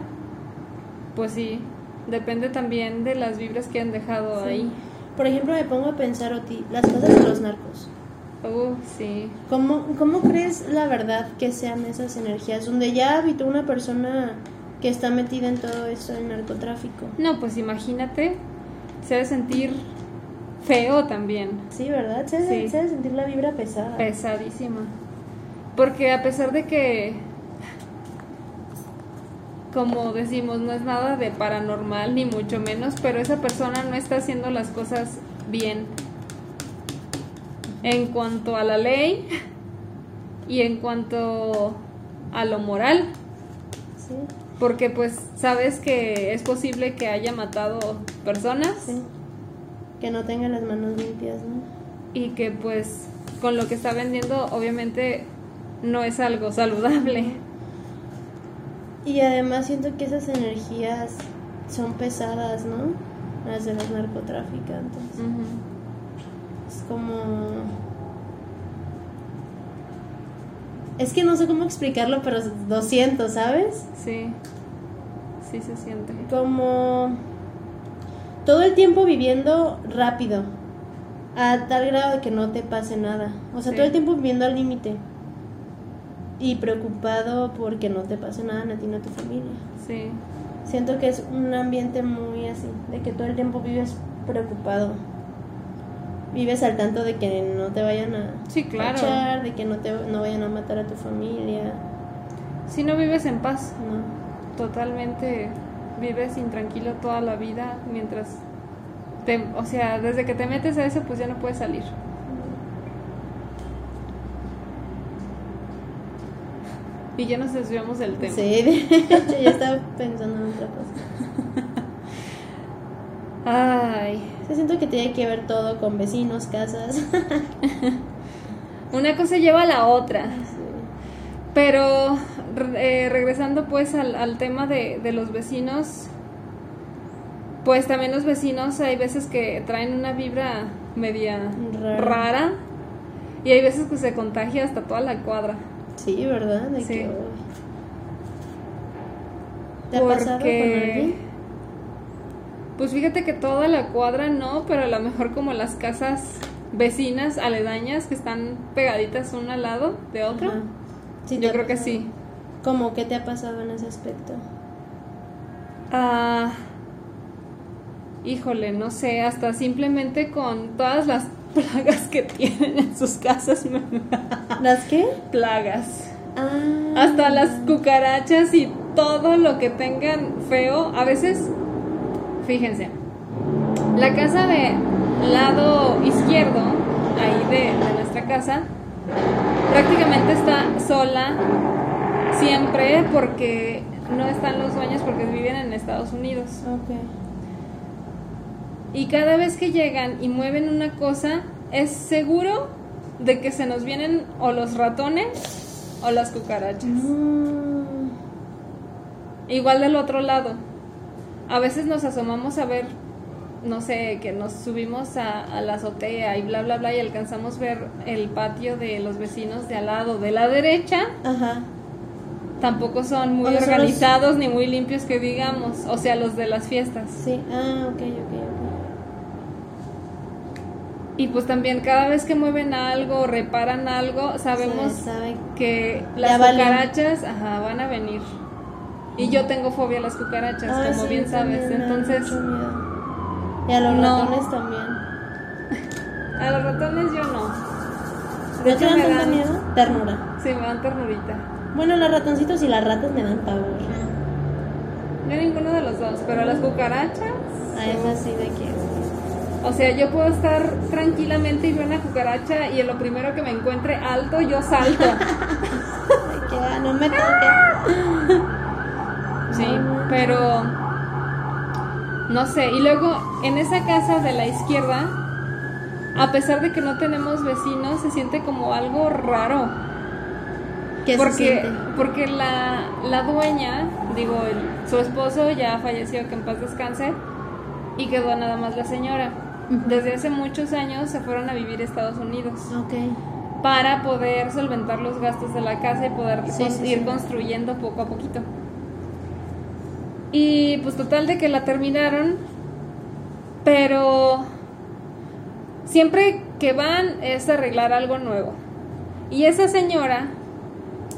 pues sí, depende también de las vibras que han dejado Sí. ahí. Por ejemplo, me pongo a pensar, Oti, las casas de los narcos. Uh, sí. ¿Cómo, ¿Cómo crees la verdad que sean esas energías? Donde ya habitó una persona que está metida en todo esto del narcotráfico. No, pues imagínate, se ha de sentir feo también. Sí, ¿verdad? Se, hace- Sí. se sentir la vibra pesada. pesadísima. Porque a pesar de que, como decimos, no es nada de paranormal, ni mucho menos, pero esa persona no está haciendo las cosas bien. En cuanto a la ley y en cuanto a lo moral, Sí, porque pues sabes que es posible que haya matado personas sí. Que no tenga las manos limpias, ¿no? y que pues con lo que está vendiendo obviamente no es algo saludable. Y además siento que esas energías son pesadas, ¿no? Las de los narcotraficantes. Es como... Es que no sé cómo explicarlo, pero lo siento, ¿sabes? Sí, sí se siente. Como todo el tiempo viviendo rápido, a tal grado de que no te pase nada. O sea, Sí. todo el tiempo viviendo al límite. Y preocupado porque no te pase nada ni a ti ni a tu familia. Sí, Siento que es un ambiente muy así, de que todo el tiempo vives preocupado. Vives al tanto de que no te vayan a Sí, claro. cachar, de que no te no vayan a matar a tu familia. si no vives en paz, No. totalmente vives intranquilo toda la vida mientras te, o sea, desde que te metes a eso pues ya no puedes salir. Y ya nos desviamos del tema. Sí, de hecho, ya estaba pensando en otra cosa. Ay, Sí, siento que tiene que ver todo con vecinos, casas. una cosa lleva a la otra. Sí. Pero eh, regresando pues al, al tema de, de los vecinos, pues también los vecinos hay veces que traen una vibra media Rara. rara, y hay veces que se contagia hasta toda la cuadra. Sí, ¿verdad? De Sí. que. ¿Te ha pasado con Porque- alguien? Pues fíjate que toda la cuadra no, pero a lo mejor como las casas vecinas aledañas que están pegaditas una al lado de. Sí, te Yo creo que sí. ¿Cómo qué te ha pasado en ese aspecto? Ah, híjole, no sé, hasta simplemente con todas las plagas que tienen en sus casas, me- ¿Las qué? plagas. Ah. Hasta las cucarachas y todo lo que tengan feo, a veces, fíjense, la casa de lado izquierdo, ahí de, de nuestra casa, prácticamente está sola siempre porque no están los dueños porque viven en Estados Unidos. Ok. Y cada vez que llegan y mueven una cosa, es seguro de que se nos vienen o los ratones o las cucarachas. Mm. Igual del otro lado. A veces nos asomamos a ver, no sé, que nos subimos a, a la azotea y bla, bla, bla, y alcanzamos ver el patio de los vecinos de al lado. De la derecha, Ajá. tampoco son muy organizados ni muy limpios que digamos. O sea, los de las fiestas. Sí. Ah, ok, ok, ok. Y pues también cada vez que mueven algo o reparan algo, sabemos sabe. que las cucarachas ajá, van a venir. Y yo tengo fobia a las cucarachas, Ah, como sí, bien sabes. también Entonces. Y a los No. ratones también. a los ratones yo no. ¿No De te hecho, dan tanto dan, miedo? Ternura. sí, me dan ternurita. Bueno, los ratoncitos y las ratas me dan pavor. yo ninguno de los dos, pero las cucarachas. Ah, es así de que. O sea, yo puedo estar tranquilamente y veo una cucaracha y en lo primero que me encuentre alto, yo salto. que no me toque. sí, pero no sé. Y luego en esa casa de la izquierda, a pesar de que no tenemos vecinos, se siente como algo raro. ¿Qué se porque siente? porque la, la dueña, digo, el- su esposo ya falleció, que en paz descanse, y quedó nada más la señora. Desde hace muchos años se fueron a vivir a Estados Unidos Ok. para poder solventar los gastos de la casa y poder Sí, con- sí, ir sí. construyendo poco a poquito. Y pues total de que la terminaron, pero siempre que van es arreglar algo nuevo. Y esa señora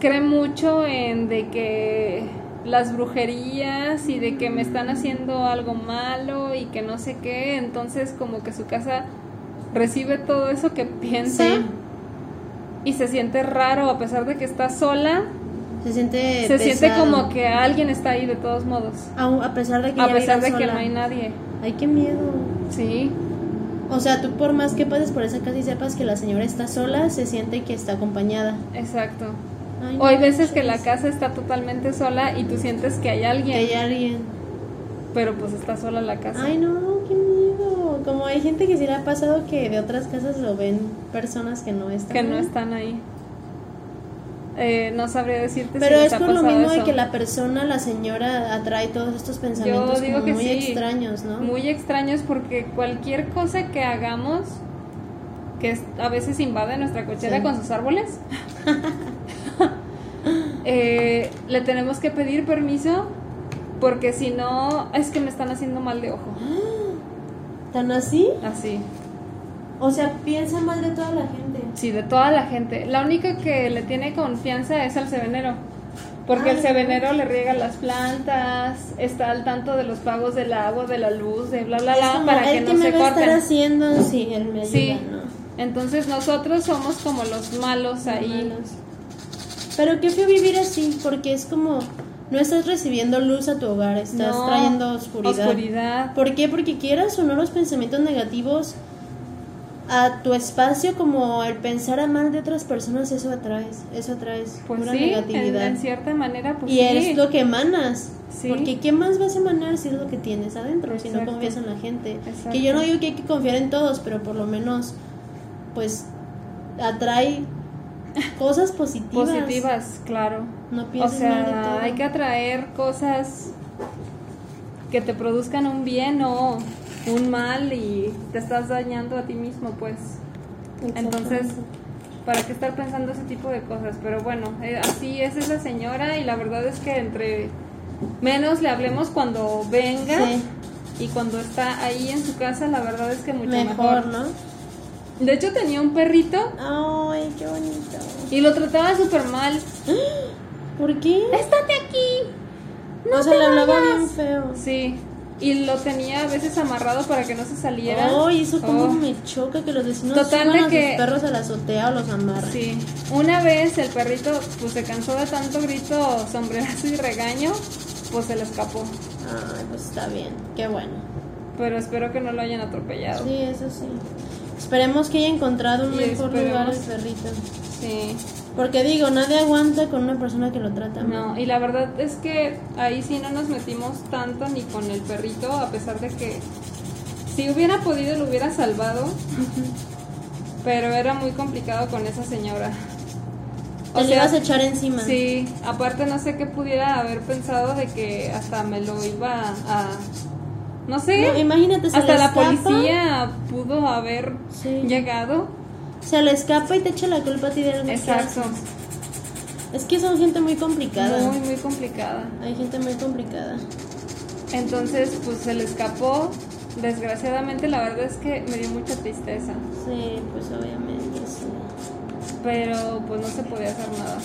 cree mucho en de que las brujerías y de que me están haciendo algo malo y que no sé qué, entonces como que su casa recibe todo eso que piensa Sí. y se siente raro a pesar de que está sola, Se siente. se siente como que alguien está ahí de todos modos, Aún- a pesar de que a pesar de que no hay nadie. Ay, qué miedo. Sí, O sea, tú por más que pases por esa casa y sepas que la señora está sola, se siente que está acompañada. exacto. Ay, O hay no veces que la casa está totalmente sola y tú sientes que hay Que alguien, hay alguien. pero pues está sola la casa. Ay, no, qué miedo. Como hay gente que sí le ha pasado que de otras casas lo ven personas que no están. que no están ahí. Eh, no sabría decirte Pero si es por lo mismo de que la persona, la señora, atrae todos estos pensamientos digo como que muy sí. extraños, ¿no? Muy extraños porque cualquier cosa que hagamos que a veces invade nuestra cochera Sí. con sus árboles, eh, le tenemos que pedir permiso porque si no es que me están haciendo mal de ojo. ¿Tan así? Así. O sea, piensa mal de toda la gente. Sí, de toda la gente. La única que le tiene confianza es al sebenero. Porque el Ay, sebenero le riega las plantas, está al tanto de los pagos del agua, de la luz, de bla, bla, bla, para que ¿él no me se va a estar corten. haciendo? Sí, él me ayuda, Sí. ¿no? Entonces nosotros somos como los malos ahí. Malos. Pero qué feo vivir así, porque es como no estás recibiendo luz a tu hogar, estás No, trayendo oscuridad. oscuridad. ¿Por qué? Porque quieras o no los pensamientos negativos a tu espacio, como el pensar a mal de otras personas, eso atraes, eso atraes Pues pura sí, en, negatividad. en cierta manera, pues y sí. eres lo que emanas. Sí. Porque ¿qué más vas a emanar si es lo que tienes adentro? Si no confías en la gente. Exacto. Que yo no digo que hay que confiar en todos, pero por lo menos, pues, atrae cosas positivas. Positivas, claro. No O pienses mal de todo. hay que atraer cosas que te produzcan un bien o un mal y te estás dañando a ti mismo, pues. Entonces, ¿para qué estar pensando ese tipo de cosas? Pero bueno, eh, así es esa señora y la verdad es que entre menos le hablemos cuando venga Sí. y cuando está ahí en su casa, la verdad es que mucho mejor, mejor. ¿no? De hecho, tenía un perrito Ay, qué bonito. y lo trataba súper mal. ¿Por qué? ¡Estate aquí! No o sea, le hablaba bien feo. Sí, y lo tenía a veces amarrado para que no se saliera. Ay, eso como Oh. me choca que los vecinos Total suban de a sus que- perros a la azotea o los amarran. Sí, una vez el perrito pues se cansó de tanto grito, sombrerazo y regaño, pues se le escapó. Ay, pues está bien, qué bueno. Pero espero que no lo hayan atropellado. Sí, eso sí. Esperemos que haya encontrado un Y mejor lugar el esperemos- perrito. Sí, Porque digo, nadie aguanta con una persona que lo trata mal. no, y la verdad es que ahí sí no nos metimos tanto ni con el perrito, a pesar de que si hubiera podido lo hubiera salvado, pero era muy complicado con esa señora. Te le ibas a echar encima. Sí, aparte no sé qué pudiera haber pensado de que hasta me lo iba a... No sé, No, imagínate, hasta la escapa. policía pudo haber Sí. llegado. Se le escapa y te echa la culpa a ti de algo Exacto. Es que son gente muy complicada. Muy, muy complicada. Hay gente muy complicada. Entonces, pues se le escapó. Desgraciadamente, la verdad es que me dio mucha tristeza. Sí, pues obviamente, sí. Pero pues no se podía hacer nada.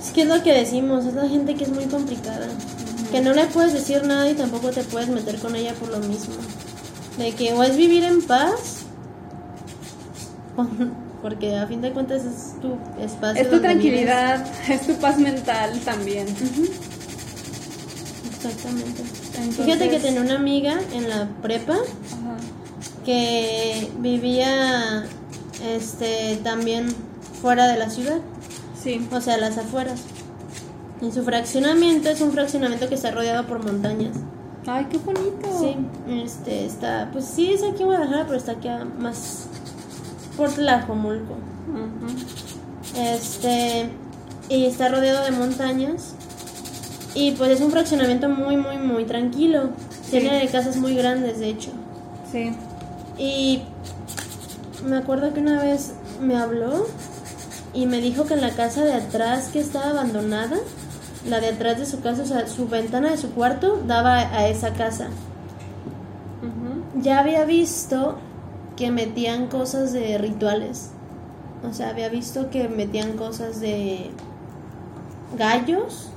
Es que es lo que decimos, es la gente que es muy complicada. Que no le puedes decir nada y tampoco te puedes meter con ella por lo mismo. De que o es vivir en paz, porque a fin de cuentas es tu espacio. Es tu tranquilidad, es tu paz mental también. Exactamente. Entonces- Fíjate que tenía una amiga en la prepa Ajá. que vivía este también fuera de la ciudad, Sí. o sea, a las afueras. Y su fraccionamiento es un fraccionamiento que está rodeado por montañas. Ay, qué bonito. Sí, este está, pues sí es aquí en Guadalajara, pero está aquí a- más por Tlajomulco. Ujú. Este, y está rodeado de montañas. Y pues es un fraccionamiento muy, muy, muy tranquilo. Tiene casas muy grandes, de hecho. Sí. Y me acuerdo que una vez me habló y me dijo que en la casa de atrás que estaba abandonada, la de atrás de su casa, o sea, su ventana de su cuarto daba a esa casa. Ya había visto que metían cosas de rituales. O sea, había visto que metían cosas de gallos,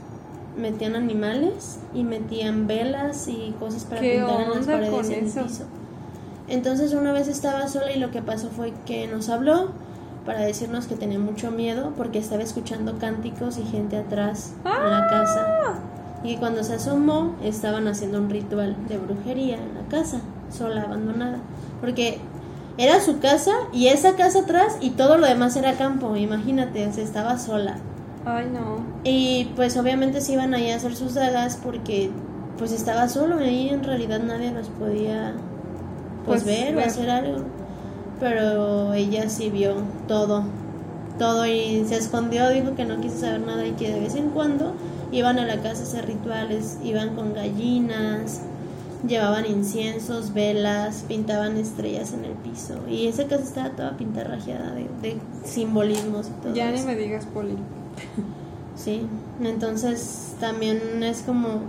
metían animales y metían velas y cosas para ¿Qué pintar en las paredes en el piso. Entonces una vez estaba sola y lo que pasó fue que nos habló para decirnos que tenía mucho miedo porque estaba escuchando cánticos y gente atrás en la casa. Y cuando se asomó estaban haciendo un ritual de brujería en la casa, sola, abandonada. Porque era su casa y esa casa atrás y todo lo demás era campo, imagínate, o sea, estaba sola. Ay, no. Y pues obviamente se iban ahí a hacer sus dagas porque pues estaba solo y ahí en realidad nadie los podía pues, Pues, ver o ver. hacer algo. Pero ella sí vio todo, todo y se escondió, dijo que no quiso saber nada y que de vez en cuando iban a la casa a hacer rituales, iban con gallinas, llevaban inciensos, velas, pintaban estrellas en el piso y esa casa estaba toda pintarrajeada de, de simbolismos y todo Ya ni me digas, Poli. Sí, entonces también es como,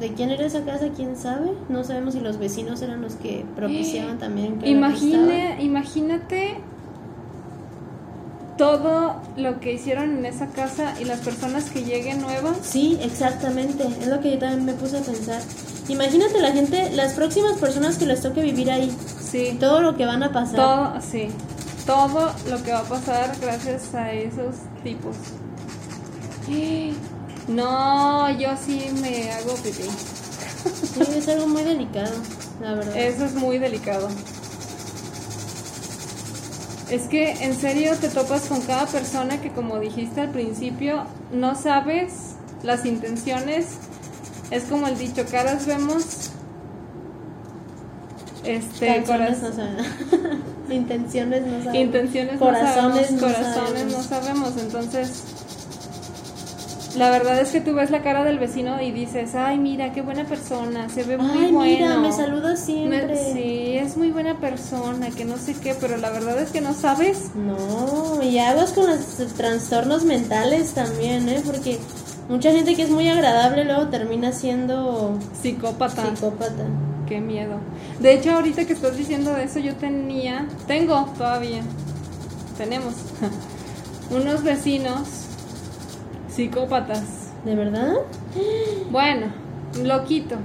¿de quién era esa casa? ¿Quién sabe? No sabemos si los vecinos eran los que propiciaban también. que Imagine, imagínate todo lo que hicieron en esa casa y las personas que lleguen nuevas. Sí, exactamente, es lo que yo también me puse a pensar. Imagínate la gente, las próximas personas que les toque vivir ahí, Sí. todo lo que van a pasar. Todo, sí. Todo lo que va a pasar gracias a esos tipos. No, yo sí me hago pipí. Sí, es algo muy delicado, la verdad. Eso es muy delicado. Es que en serio te topas con cada persona que como dijiste al principio, no sabes las intenciones. Es como el dicho, caras vemos. Este, Canciones coraz- no sabemos. Intenciones no sabemos. intenciones Corazones no no sabemos, corazones no sabemos. Entonces, la verdad es que tú ves la cara del vecino y dices, ay, mira, qué buena persona, se ve muy Ay, bueno. mira, me saluda Me- siempre. sí, es muy buena persona, que no sé qué, pero la verdad es que no sabes. No, y aguas con los trastornos mentales también, ¿eh? Porque mucha gente que es muy agradable luego termina siendo Psicópata. psicópata. Qué miedo. De hecho, ahorita que estás diciendo de eso, yo tenía, tengo todavía, tenemos unos vecinos psicópatas. ¿De verdad? Bueno, loquito.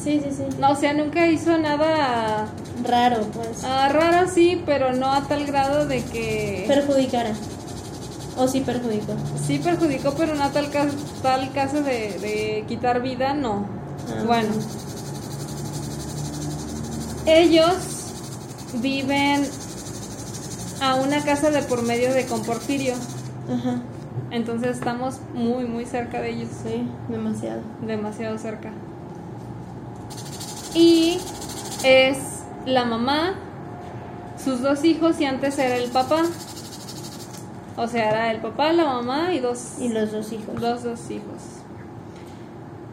Sí, sí, sí. No, o sea, nunca hizo nada Raro, pues. ah, raro, sí, pero no a tal grado de que Perjudicara. O sí perjudicó. sí perjudicó, pero no tal, ca- tal caso de, de quitar vida, no. Ah, Bueno, ellos viven a una casa de por medio de Comportirio, Ajá. entonces estamos muy, muy cerca de ellos. Sí, demasiado. demasiado cerca. Y es la mamá, sus dos hijos y antes era el papá. O sea, era el papá, la mamá y dos, Y los dos hijos. dos, dos hijos.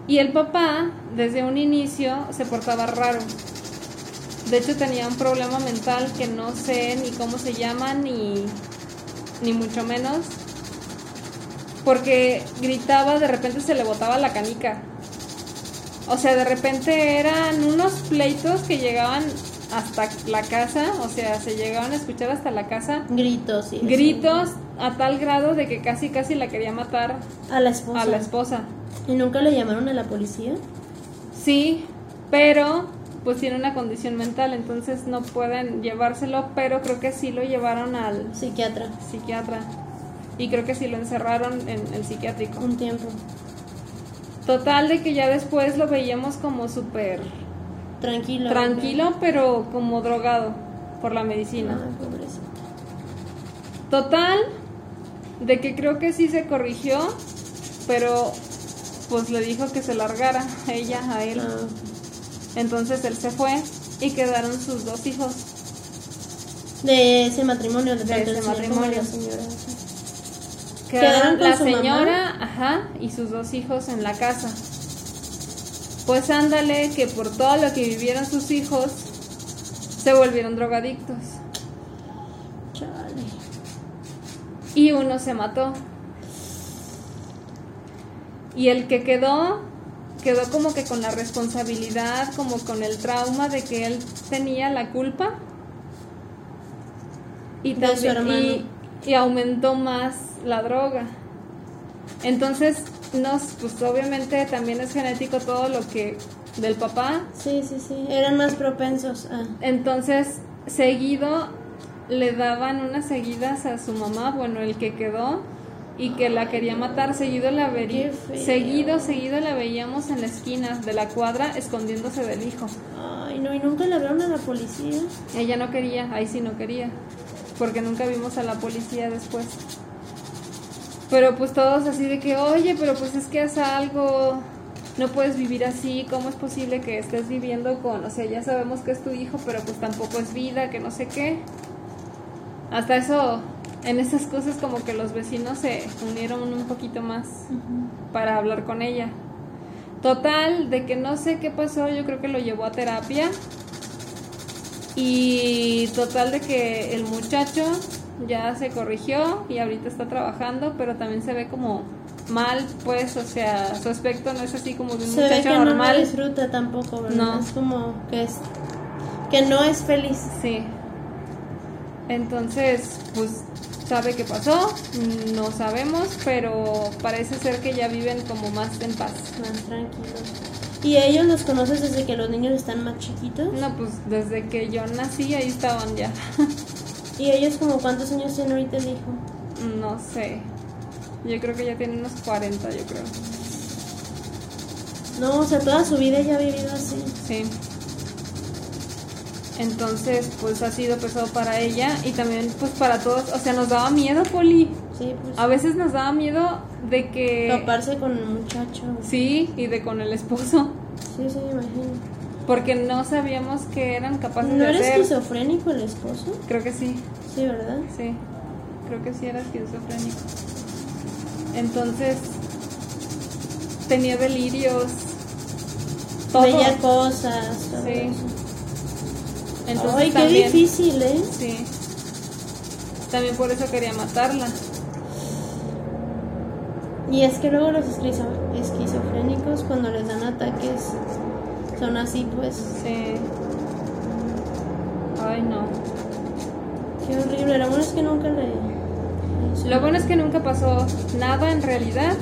Y el papá, desde un inicio, se portaba raro. De hecho, tenía un problema mental que no sé ni cómo se llama, ni, ni mucho menos. Porque gritaba, de repente se le botaba la canica. O sea, de repente eran unos pleitos que llegaban hasta la casa, o sea, se llegaban a escuchar hasta la casa. Gritos, sí. Gritos a tal grado de que casi casi la quería matar A la esposa. a la esposa. ¿Y nunca le llamaron a la policía? Sí, pero pues tiene una condición mental, entonces no pueden llevárselo, pero creo que sí lo llevaron al Psiquiatra. psiquiatra y creo que sí lo encerraron en el psiquiátrico. Un tiempo. Total de que ya después lo veíamos como súper Tranquilo. tranquilo, pero como drogado por la medicina. Ay, pobrecito. Total, de que creo que sí se corrigió, pero pues le dijo que se largara ella a él. Ah, Entonces él se fue y quedaron sus dos hijos. de ese matrimonio, de, De ese señor matrimonio. la señora. sí. Quedaron ¿Quedaron con la su señora, ajá, y sus dos hijos en la casa. Pues ándale, que por todo lo que vivieron sus hijos, se volvieron drogadictos. Chale. Y uno se mató. Y el que quedó, quedó como que con la responsabilidad, como con el trauma de que él tenía la culpa. Y, también- y aumentó más la droga. Entonces, nos, pues obviamente también es genético todo lo que del papá. Sí, sí, sí. Eran más propensos a. Entonces, seguido le daban unas seguidas a su mamá, bueno, el que quedó y que la quería matar, seguido la vería, seguido, seguido la veíamos en la esquina de la cuadra escondiéndose del hijo. Ay, no, y nunca le hablaron a la policía. Ella no quería, ahí sí no quería, porque nunca vimos a la policía después. Pero pues todos así de que, oye, pero pues es que haz algo, no puedes vivir así, ¿cómo es posible que estés viviendo con, o sea, ya sabemos que es tu hijo, pero pues tampoco es vida, que no sé qué. Hasta eso, en esas cosas como que los vecinos se unieron un poquito más para hablar con ella. Total, de que no sé qué pasó, yo creo que lo llevó a terapia. Y total de que el muchacho ya se corrigió y ahorita está trabajando, pero también se ve como mal, pues, o sea, su aspecto no es así como de un Se ve muchacho que no lo normal. disfruta tampoco, ¿verdad? No. Es como que es. que no es feliz. Sí. Entonces, pues, sabe qué pasó, no sabemos, pero parece ser que ya viven como más en paz. Más tranquilos. ¿Y ellos los conoces desde que los niños están más chiquitos? No, pues desde que yo nací ahí estaban ya. ¿Y ellos como cuántos años tienen ahorita el hijo? No sé. Yo creo que ya tienen unos 40, yo creo. No, o sea, toda su vida ella ha vivido así. Sí. Entonces, pues ha sido pesado para ella y también pues para todos, o sea, nos daba miedo, Poli. Sí, pues. A veces nos daba miedo de que Toparse con el muchacho. sí y de con el esposo, Sí, sí, me imagino. Porque no sabíamos que eran capaces ¿No de era hacer. esquizofrénico el esposo? Creo que sí. Sí, ¿verdad? Sí, creo que sí era esquizofrénico. Entonces, tenía delirios. Todo. Veía cosas, todo Sí. eso. Entonces, Ay, qué difícil, ¿eh? Sí. También por eso quería matarla. Y es que luego los esquizo- esquizofrénicos cuando les dan ataques son así, pues. Sí. Ay, no. Qué horrible. Lo bueno es que nunca le... Lo bueno es que nunca pasó nada en realidad.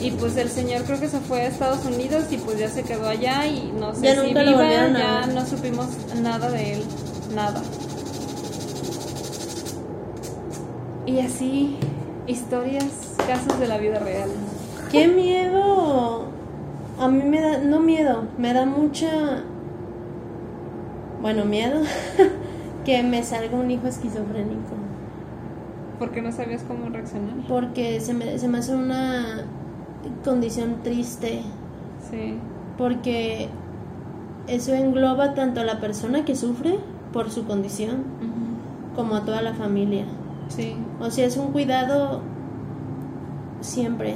Y pues el señor creo que se fue a Estados Unidos y pues ya se quedó allá y no sé Ya si nunca viva, ya no supimos nada de él, nada. Y así, historias, casos de la vida real. ¡Qué miedo! A mí me da... No miedo, me da mucha... Bueno, miedo que me salga un hijo esquizofrénico. Porque no sabías cómo reaccionar. Porque se me, se me hace una condición triste. Sí, Porque eso engloba tanto a la persona que sufre por su condición como a toda la familia. sí. O sea, es un cuidado siempre.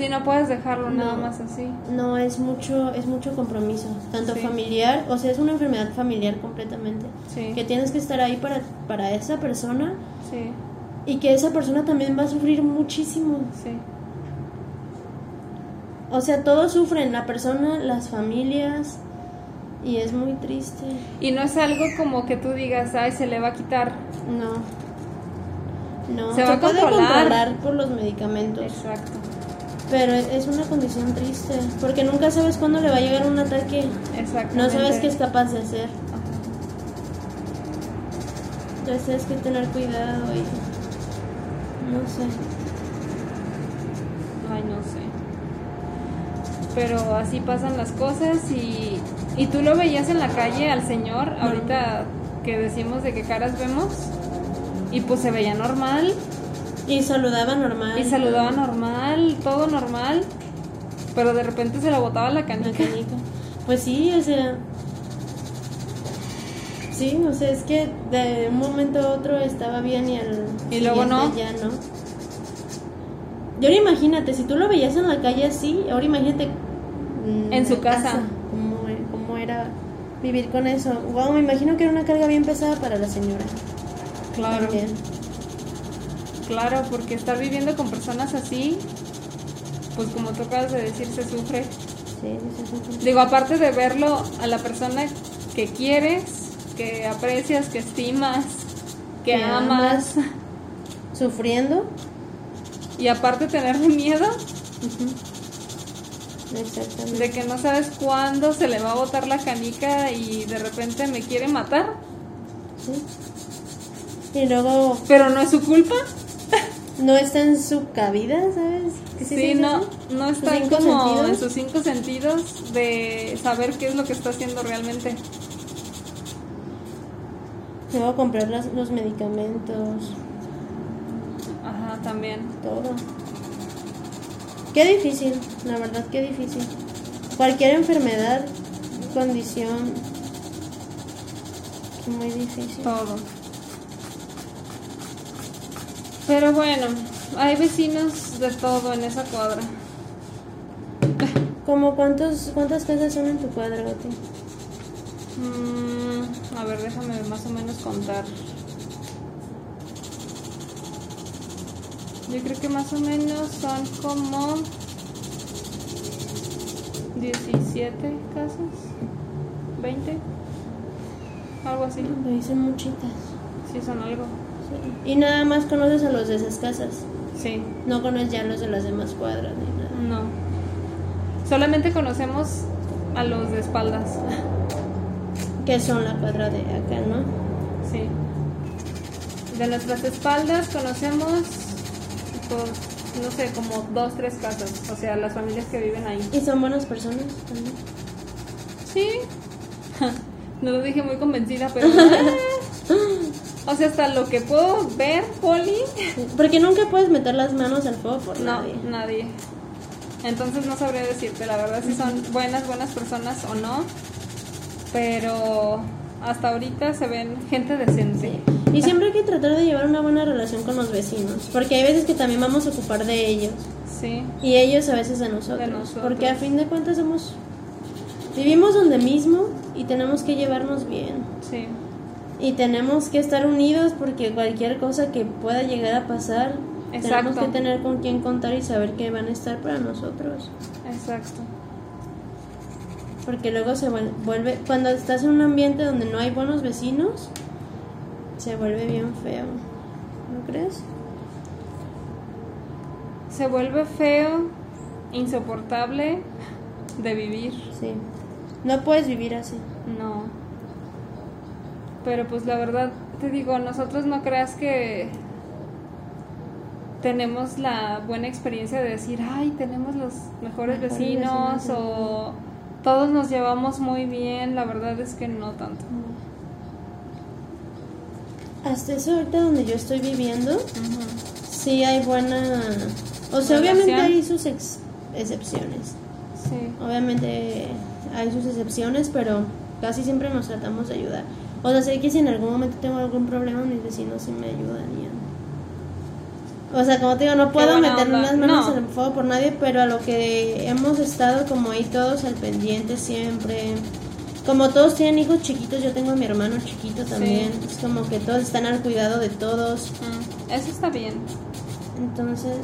Sí, no puedes dejarlo nada más así. No es mucho, es mucho compromiso, tanto Sí. familiar, o sea, es una enfermedad familiar completamente. Sí, Que tienes que estar ahí para, para esa persona sí, y que esa persona también va a sufrir muchísimo. sí. O sea, todos sufren, la persona, las familias, y es muy triste. Y no es algo como que tú digas, ay, se le va a quitar. No. No, Se va a controlar por los medicamentos, Exacto, pero es una condición triste, porque nunca sabes cuándo le va a llegar un ataque. exacto. No sabes qué es capaz de hacer. Ajá. Entonces tienes que tener cuidado y no sé. Ay, no sé. Pero así pasan las cosas y, y tú lo veías en la calle al señor, ahorita que decimos de qué caras vemos, y pues se veía normal. Y saludaba normal. Y saludaba normal, todo normal, pero de repente se le botaba la canica. La canica. Pues sí, o sea. Sí, o sea, es que de un momento a otro estaba bien y al. Y luego no. Ya no. Y ahora imagínate, si tú lo veías en la calle así, ahora imagínate. mm, En su la casa. cómo, e- cómo era vivir con eso. Wow, me imagino que era una carga bien pesada para la señora. Claro, También. Claro, porque estar viviendo con personas así, pues como tú acabas de decir, se sufre. Sí, sí, sí. Digo, aparte de verlo a la persona que quieres, que aprecias, que estimas, que, Que amas, Sufriendo. y aparte tenerle miedo Exactamente. de que no sabes cuándo se le va a botar la canica y de repente me quiere matar, Sí. Y luego pero no es su culpa. no está en su cabida, ¿sabes? ¿Qué se Sí, no, no ¿Sus está como sentidos? en sus cinco sentidos de saber qué es lo que está haciendo realmente. Luego comprar las- los medicamentos, Ajá, también. todo. Qué difícil, la verdad, qué difícil. Cualquier enfermedad, condición, muy difícil. Todo. Pero bueno, hay vecinos de todo en esa cuadra. ¿Cómo cuántos, cuántas casas son en tu cuadra, Goti? Mm, a ver, déjame más o menos contar. Yo creo que más o menos son como 17 casas, 20, algo así. Me dicen muchitas. Sí, son algo. Sí. Y nada más conoces a los de esas casas. Sí, No conoces ya a los de las demás cuadras ni nada. no. Solamente conocemos a los de espaldas. Que son la cuadra de acá, ¿no? Sí. De nuestras espaldas conocemos, pues, no sé, como dos, tres casas. O sea, las familias que viven ahí. Y son buenas personas también. Sí. No lo dije muy convencida, pero... O sea, hasta lo que puedo ver, Poli, Porque nunca puedes meter las manos al fuego por no, nadie. nadie. Entonces no sabría decirte, la verdad, si son buenas, buenas personas o no. Pero hasta ahorita se ven gente decente. Y siempre hay que tratar de llevar una buena relación con los vecinos. Porque hay veces que también vamos a ocupar de ellos. Sí, Y ellos a veces de nosotros. De nosotros. Porque a fin de cuentas somos. Vivimos donde mismo y tenemos que llevarnos bien. sí, Y tenemos que estar unidos porque cualquier cosa que pueda llegar a pasar, tenemos que tener con quién contar y saber que van a estar para nosotros. exacto. Porque luego se vuel- vuelve, cuando estás en un ambiente donde no hay buenos vecinos, se vuelve bien feo. ¿No crees? Se vuelve feo, insoportable de vivir. Sí. No puedes vivir así. No. Pero pues la verdad, te digo, nosotros no creas que tenemos la buena experiencia de decir, ay, tenemos los mejores, Mejores vecinos vecinos, o todos nos llevamos muy bien. La verdad es que no tanto. Hasta eso ahorita donde yo estoy viviendo, sí hay buena... O sea, Relación. obviamente hay sus ex- excepciones. Sí, Obviamente hay sus excepciones, pero casi siempre nos tratamos de ayudar. O sea, sé que si en algún momento tengo algún problema, mis vecinos sí me ayudarían. O sea, como te digo, no puedo meter onda. las manos No. en el fuego por nadie, pero a lo que hemos estado como ahí todos al pendiente siempre. Como todos tienen hijos chiquitos, yo tengo a mi hermano chiquito también. Es como que todos están al cuidado de todos. Mm, eso está bien. Entonces,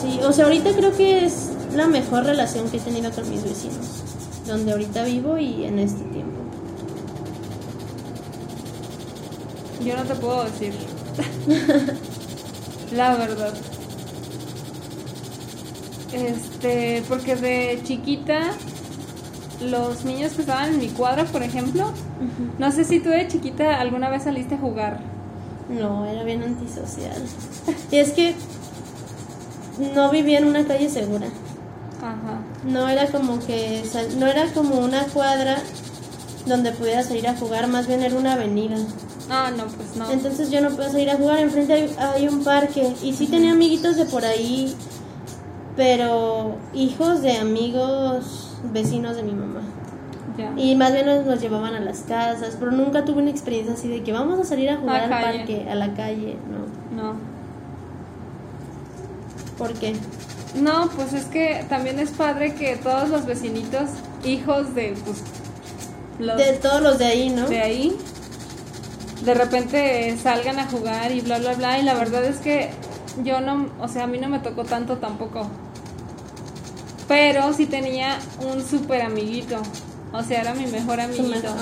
sí, o sea, ahorita creo que es la mejor relación que he tenido con mis vecinos, donde ahorita vivo y en este tiempo. Yo no te puedo decir. La verdad. Este, porque de chiquita, los niños que estaban en mi cuadra, por ejemplo, no sé si tú de chiquita alguna vez saliste a jugar. No, era bien antisocial. Y es que no vivía en una calle segura. Ajá. No era como que no era como una cuadra donde pudieras salir a jugar, más bien era una avenida. Ah, no, pues no. Entonces yo no puedo salir a jugar, enfrente hay, hay un parque y sí tenía amiguitos de por ahí, pero hijos de amigos vecinos de mi mamá. Ya. Y más bien nos, nos llevaban a las casas, pero nunca tuve una experiencia así de que vamos a salir a jugar A al calle. parque, a la calle, no. No. ¿Por qué? No, pues es que también es padre que todos los vecinitos, hijos de, pues, los De todos los de ahí, ¿no? de ahí, de repente salgan a jugar y bla, bla, bla. Y la verdad es que yo no, o sea, a mí no me tocó tanto tampoco. Pero sí tenía un súper amiguito. O sea, era mi mejor amiguito.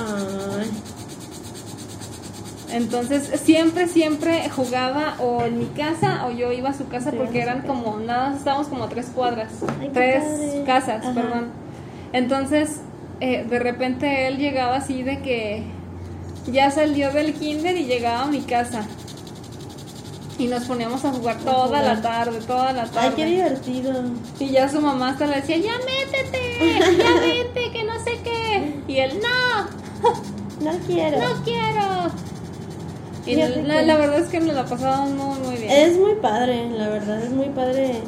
Entonces siempre, siempre jugaba o en mi casa o yo iba a su casa porque eran como, nada, estábamos como a tres cuadras, Ay, tres padre. casas, Ajá. perdón. Entonces, eh, de repente él llegaba así de que ya salió del kinder y llegaba a mi casa. Y nos poníamos a jugar toda jugar. la tarde, toda la tarde. Ay, qué divertido. Y ya su mamá hasta le decía, ya métete, ya vete, que no sé qué. Y él, no, No quiero. no quiero. Y la, la verdad es que nos la pasamos muy, muy bien. Es muy padre, la verdad, es muy padre.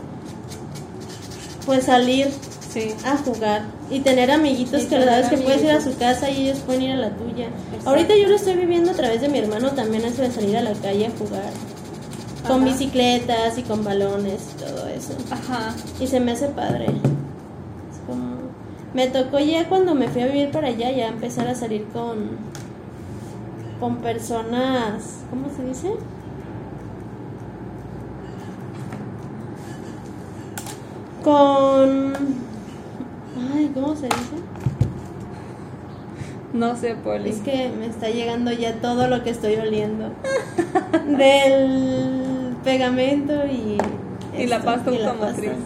Pues salir Sí. a jugar y tener amiguitos Y que la verdad es que puedes ir a su casa y ellos pueden ir a la tuya. Exacto. Ahorita yo lo estoy viviendo a través de mi hermano también eso de salir a la calle a jugar. Con bicicletas y con balones y todo eso. Ajá. Y se me hace padre. Es como... Me tocó ya cuando me fui a vivir para allá ya empezar a salir con con personas, ¿cómo se dice? Con Ay, ¿cómo se dice? No sé, Poli. Es que me está llegando ya todo lo que estoy oliendo. Del pegamento y Y la pasta y la automotriz. pasta.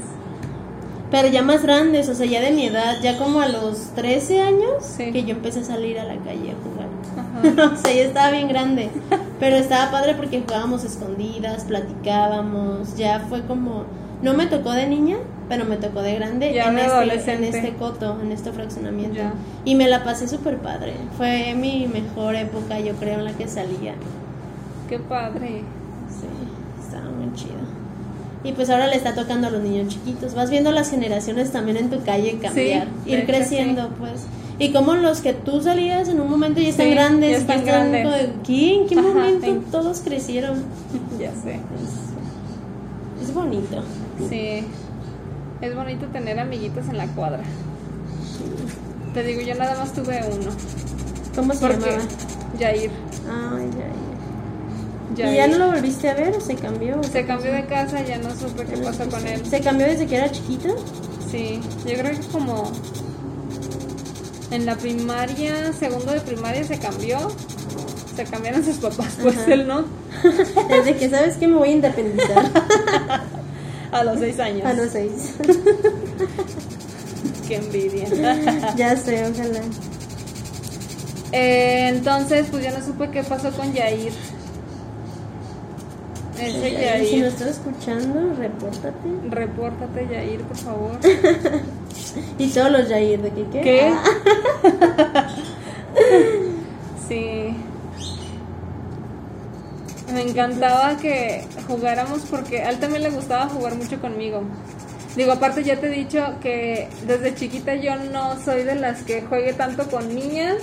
Pero ya más grandes, o sea, ya de mi edad, ya como a los 13 años, Sí. que yo empecé a salir a la calle a jugar. Ajá. o sea, ya estaba bien grande. Pero estaba padre porque jugábamos escondidas, platicábamos. Ya fue como. No me tocó de niña, pero me tocó de grande Ya en, de este, en este coto, en este fraccionamiento. Ya. Y me la pasé súper padre. Fue mi mejor época, yo creo, en la que salía. Qué padre. Sí, estaba muy chido. Y pues ahora le está tocando a los niños chiquitos. Vas viendo las generaciones también en tu calle cambiar, ir creciendo, pues. Y como los que tú salías en un momento ya están Sí, grandes, ya están grandes. de, ¿qué? ¿En qué Ajá, momento en- todos crecieron? Ya sé. Es, es bonito. Sí. Es bonito tener amiguitos en la cuadra. Te digo, yo nada más tuve uno. ¿Cómo se Porque llamaba? Jair. Ya. Jair. ¿Y ya no lo volviste a ver o se cambió? Se cambió de casa, ya no supe qué pasó con él. ¿Se cambió desde que era chiquito? Sí, yo creo que como en la primaria, segundo de primaria se cambió. Se cambiaron sus papás, pues Ajá. él no. Desde que sabes que me voy a independizar. A los seis años. a los seis. Qué envidia. ya sé, ojalá. Eh, entonces, pues ya no supe qué pasó con Yair. Ese Yair, Si nos estás escuchando, repórtate. Repórtate, Yair, por favor. Y todos los Yair, ¿de qué qué? ¿Qué? Ah, Sí. Me encantaba que jugáramos porque a él también le gustaba jugar mucho conmigo. Digo, aparte ya te he dicho que desde chiquita yo no soy de las que juegue tanto con niñas.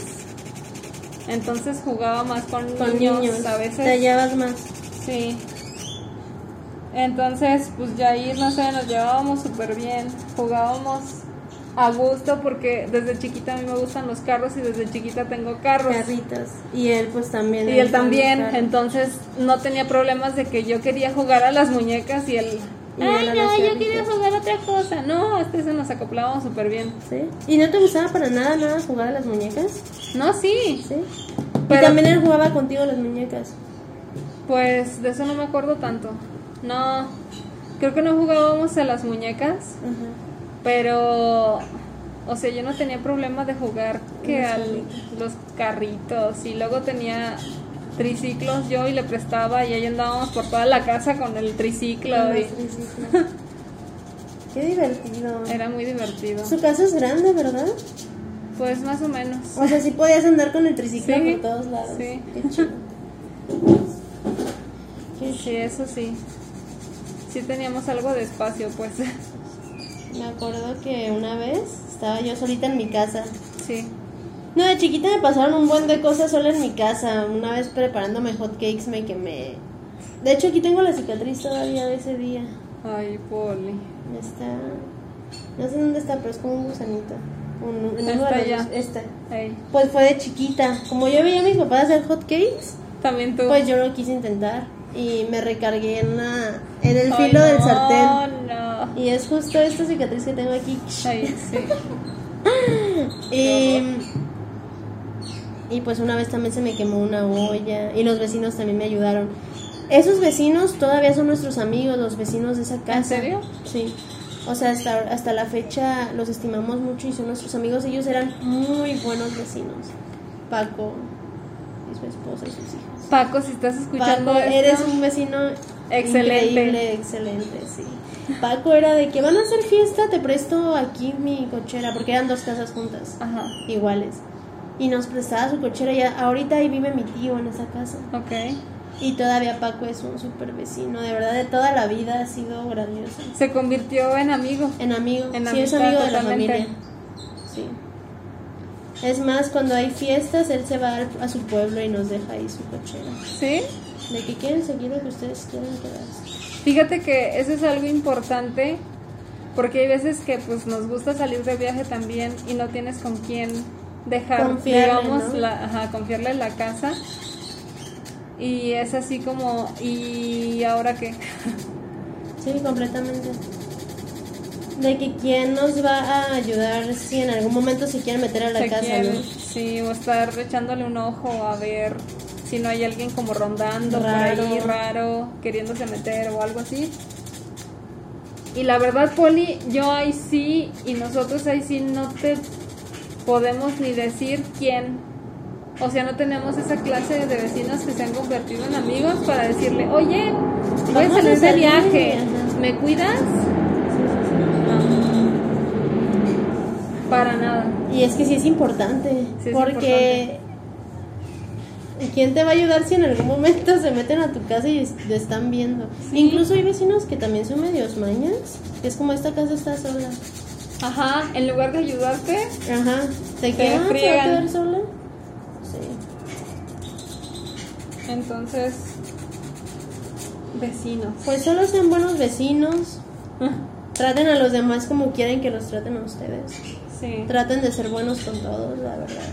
Entonces jugaba más con, con niños, niños. a Te veces. hallabas más. Sí. Entonces, pues ya ahí, no sé, nos llevábamos súper bien. Jugábamos a gusto porque desde chiquita a mí me gustan los carros y desde chiquita tengo carros. Carritos. Y él, pues también. Y él también, entonces no tenía problemas de que yo quería jugar a las muñecas y él... Y Ay, no, yo carritos". quería jugar otra cosa. No, este se nos acoplábamos súper bien. ¿Sí? ¿Y no te gustaba para nada, nada jugar a las muñecas? No, sí. Sí. Pero- Y también él jugaba contigo a las muñecas. Pues de eso no me acuerdo tanto. No, creo que no jugábamos a las muñecas. Ajá. Pero, o sea, yo no tenía problema de jugar que Los a carritos. los carritos. Y luego tenía triciclos yo y le prestaba y ahí andábamos por toda la casa con el triciclo. Con y-. Qué divertido. Era muy divertido. Su casa es grande, ¿verdad? Pues más o menos. O sea, sí podías andar con el triciclo Sí, por todos lados. sí. Qué chido. Sí, eso sí. Sí teníamos algo de espacio, pues. Me acuerdo que una vez estaba yo solita en mi casa. Sí. No, de chiquita me pasaron un buen de cosas sola en mi casa. Una vez preparándome hot cakes me quemé. De hecho, aquí tengo la cicatriz todavía de ese día. Ay, Poli. Está. No sé dónde está, pero es como un gusanito. Un, en los- ya. Esta. Ey, Pues fue de chiquita. Como yo veía a mis papás hacer hot cakes, También tú. pues yo lo quise intentar. Y me recargué en, la, en el Ay, filo del sartén. no. Y es justo esta cicatriz que tengo aquí. Ay, sí. Y, y pues una vez también se me quemó una olla y los vecinos también me ayudaron. Esos vecinos todavía son nuestros amigos, los vecinos de esa casa. ¿En serio? Sí. O sea, hasta, hasta la fecha los estimamos mucho y son nuestros amigos. Ellos eran muy buenos vecinos. Paco y su esposa y sus hijos. Paco, si estás escuchando Paco, esto, eres un vecino Excelente. increíble, excelente, sí. Paco era de que van a hacer fiesta, te presto aquí mi cochera, porque eran dos casas juntas, Ajá, iguales. Y nos prestaba su cochera y ahorita ahí vive mi tío en esa casa. ok. Y todavía Paco es un super vecino, de verdad de toda la vida ha sido grandioso. Se convirtió en amigo. En amigo, En sí es amigo de la familia. Sí. Es más, cuando hay fiestas, él se va a su pueblo y nos deja ahí su cochera. ¿Sí? De que quieren seguir lo que ustedes quieren quedarse. Fíjate que eso es algo importante porque hay veces que pues nos gusta salir de viaje también y no tienes con quién dejar, Confiarle, digamos, ¿no? la, ajá, confiarle la casa. Y es así como, ¿y ahora qué? Sí, completamente. De que quién nos va a ayudar si en algún momento se quieren meter a la Se casa, quiere- ¿no? Sí, o estar echándole un ojo a ver si no hay alguien como rondando Raro. por ahí, raro, queriéndose meter o algo así. Y la verdad, Poli, yo ahí sí, y nosotros ahí sí no te podemos ni decir quién. O sea, no tenemos esa clase de vecinos que se han convertido en amigos para decirle, oye, voy a salir de salir", viaje. ¿me cuidas? No. Para nada. Y es que sí es importante, Sí es porque ¿quién te va a ayudar si en algún momento se meten a tu casa y te están viendo? Sí. Incluso hay vecinos que también son medios mañas, que es como esta casa está sola. Ajá, en lugar de ayudarte, Ajá, te Te quedas, ¿se va a friegan. quedar sola? Sí. entonces vecinos. Pues solo sean buenos vecinos, traten a los demás como quieren que los traten a ustedes. Sí, Traten de ser buenos con todos, la verdad.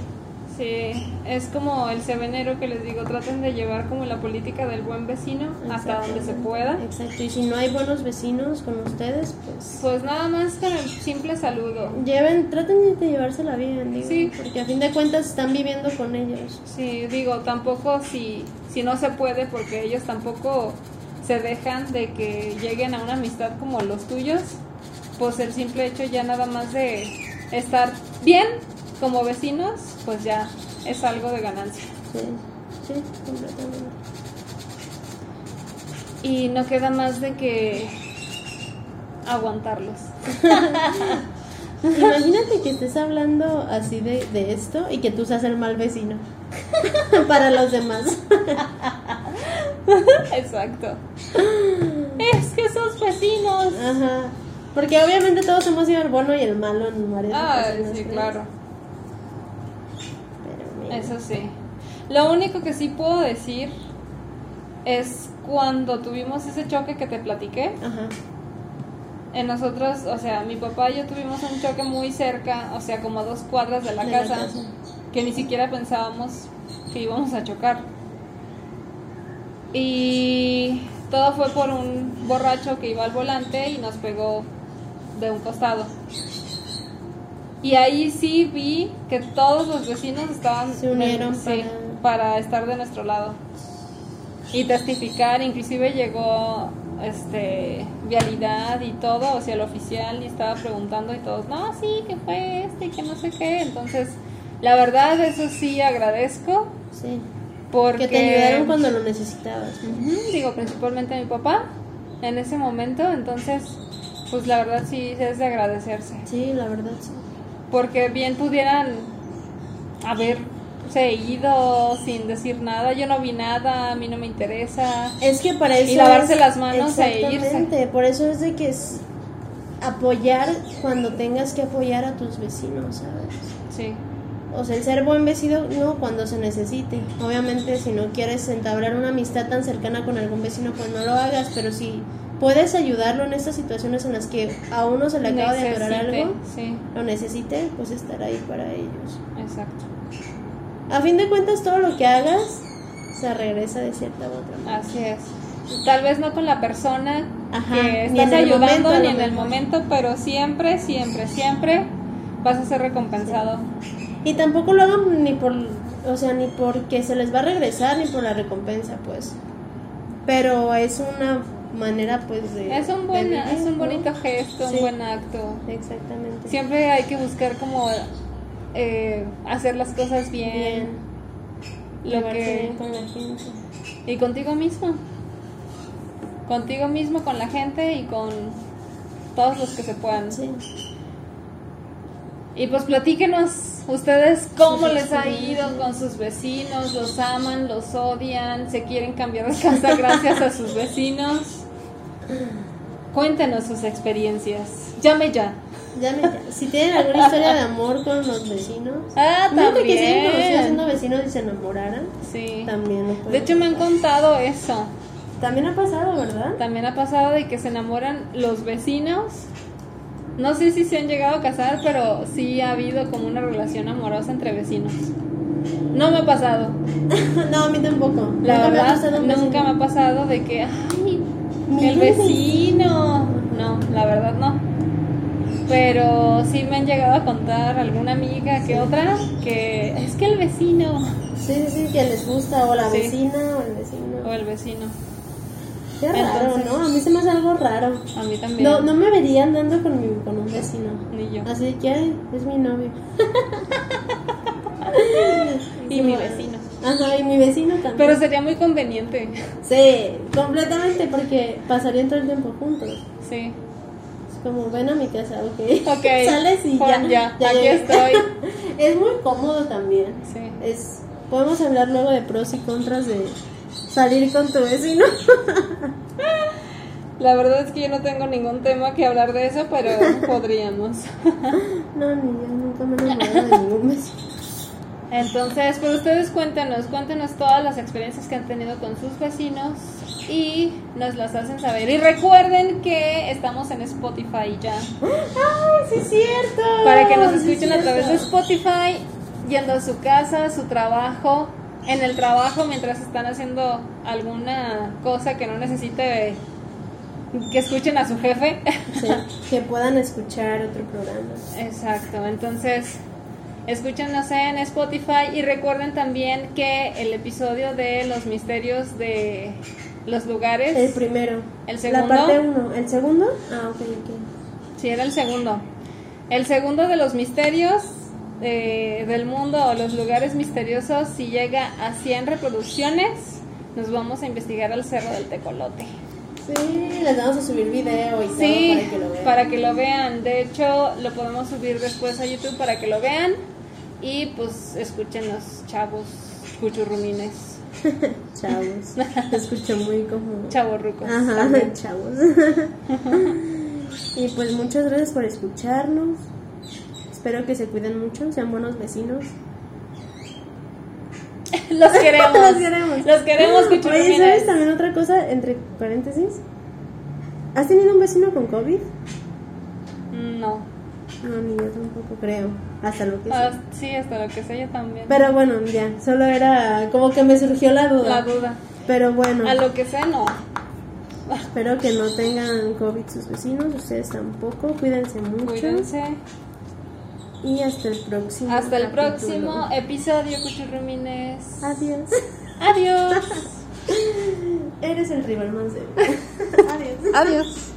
Sí, es como el sevenero que les digo, traten de llevar como la política del buen vecino hasta donde se pueda. Exacto, y si no hay buenos vecinos con ustedes, pues Pues nada más con el simple saludo. lleven, traten de llevársela bien, digo, Sí. porque a fin de cuentas están viviendo con ellos. Sí, digo, tampoco si, si no se puede, porque ellos tampoco se dejan de que lleguen a una amistad como los tuyos, pues el simple hecho ya nada más de estar bien como vecinos, pues ya es algo de ganancia. Sí, sí, completamente. Y no queda más de que aguantarlos. Imagínate que estés hablando así de, de esto y que tú seas el mal vecino para los demás. Exacto. Es que esos vecinos. Ajá. Porque obviamente todos hemos sido el bueno y el malo en varias Ah, sí, claro. Eso sí. Lo único que sí puedo decir es cuando tuvimos ese choque que te platiqué. Ajá. En nosotros, o sea, mi papá y yo tuvimos un choque muy cerca, o sea, como a dos cuadras de la, De la casa, casa. que ni siquiera pensábamos que íbamos a chocar. Y todo fue por un borracho que iba al volante y nos pegó de un costado. Y ahí sí vi que todos los vecinos estaban Se unieron sí, para- para estar de nuestro lado y testificar, inclusive llegó este vialidad y todo, o sea, el oficial y estaba preguntando y todos, no, sí, que fue este y que no sé qué. Entonces, la verdad, eso sí agradezco Sí. porque Que te ayudaron cuando lo necesitabas. digo, principalmente a mi papá en ese momento, entonces pues la verdad sí es de agradecerse. Sí, la verdad sí. Porque bien pudieran haberse ido sin decir nada. Yo no vi nada, a mí no me interesa. Es que para eso. Y lavarse es- las manos e irse. Por eso es de que es apoyar cuando tengas que apoyar a tus vecinos, ¿sabes? Sí. O sea, el ser buen vecino no cuando se necesite. Obviamente, si no quieres entablar una amistad tan cercana con algún vecino, pues no lo hagas, pero si puedes ayudarlo en estas situaciones en las que a uno se le acaba de atorar algo, Sí, lo necesite, pues estar ahí para ellos. exacto. A fin de cuentas, todo lo que hagas se regresa de cierta u otra manera. Así es. Tal vez no con la persona Ajá, que estás ayudando momento, ni en el momento, pero siempre, siempre, siempre vas a ser recompensado. Y tampoco lo hagan ni por, o sea, ni porque se les va a regresar ni por la recompensa, pues. Pero es una manera, pues, de. Es un buen, vivir, es un ¿no? bonito gesto, Sí. un buen acto. Exactamente. Siempre hay que buscar como eh, hacer las cosas bien, Bien. lo que bien con la gente. y contigo mismo, contigo mismo, con la gente y con todos los que se puedan. Sí. Y pues platíquenos ustedes cómo Sus les ha ido con sus vecinos, los aman, los odian, se quieren cambiar de casa gracias a sus vecinos. Cuéntenos sus experiencias. Llame ya. Llame ya. Si tienen alguna historia de amor con los vecinos. Ah, Imagínate que hayan conocido también. siendo vecinos y se enamoraran. Sí. También lo De hecho me han contado eso. También ha pasado, ¿verdad? También ha pasado de que se enamoran los vecinos. No sé si se han llegado a casar, pero sí ha habido como una relación amorosa entre vecinos. No me ha pasado. no, a mí tampoco. La Nunca me ha verdad, un nunca me ha pasado de que, ay, Mi el vecino. No, la verdad no. Pero sí me han llegado a contar alguna amiga que otra que es que el vecino Sí, sí, sí, que les gusta, o la Sí. vecina, o el vecino. o el vecino. Qué raro, ¿no? A mí se me hace algo raro. A mí también. No, no me vería andando con, mi, con un vecino. Ni yo. Así que, es mi novio. Y mi vecino. Ajá, y mi vecino también. Pero sería muy conveniente. Sí, completamente, porque pasarían todo el tiempo juntos. Sí. Es como, ven a mi casa, ok. Ok. Sales y Juan, ya. ya, aquí llegué. estoy. es muy cómodo también. Sí. Es, podemos hablar luego de pros y contras de salir con tu vecino. La verdad es que yo no tengo ningún tema que hablar de eso, pero podríamos. no, ni yo nunca me he enamorado de ningún vecino. Entonces, pues ustedes cuéntenos, cuéntenos todas las experiencias que han tenido con sus vecinos y nos las hacen saber. Y recuerden que estamos en Spotify ya, ¡Ay, sí es cierto! para que nos Sí es escuchen a través de. Spotify, yendo a su casa, a su trabajo, en el trabajo mientras están haciendo alguna cosa que no necesite que escuchen a su jefe. Sí, que puedan escuchar otro programa. Exacto, entonces escúchenos en Spotify y recuerden también que el episodio de los misterios de los lugares, El primero. ¿El segundo? La parte uno. ¿El segundo? Ah, ok, ok. sí, era el segundo. El segundo de los misterios eh, del mundo o los lugares misteriosos, si llega a 100 reproducciones, nos vamos a investigar al Cerro del Tecolote. Sí, les vamos a subir video y Sí, todo para que lo vean. para que lo vean. De hecho, lo podemos subir después a YouTube para que lo vean. Y pues escuchen los chavos cuchurrumines, Chavos. Se escucha muy como... chavorrucos. Ajá, también. chavos. y pues muchas gracias por escucharnos. Espero que se cuiden mucho, sean buenos vecinos. Los queremos. Los queremos. Los queremos, Oye, ¿sabes también otra cosa, entre paréntesis? ¿Has tenido un vecino con COVID? No. No, ni yo tampoco creo. Hasta lo que sé. Ah, sí, hasta lo que sé yo también. Pero bueno, ya, solo era como que me surgió la duda. La duda. Pero bueno, A lo que sé, no. espero que no tengan COVID sus vecinos, ustedes tampoco. Cuídense mucho. Cuídense. Y hasta el próximo. Hasta el capítulo. próximo episodio, cuchurrumines. Adiós. Adiós. Eres el rival más débil. Adiós. Adiós.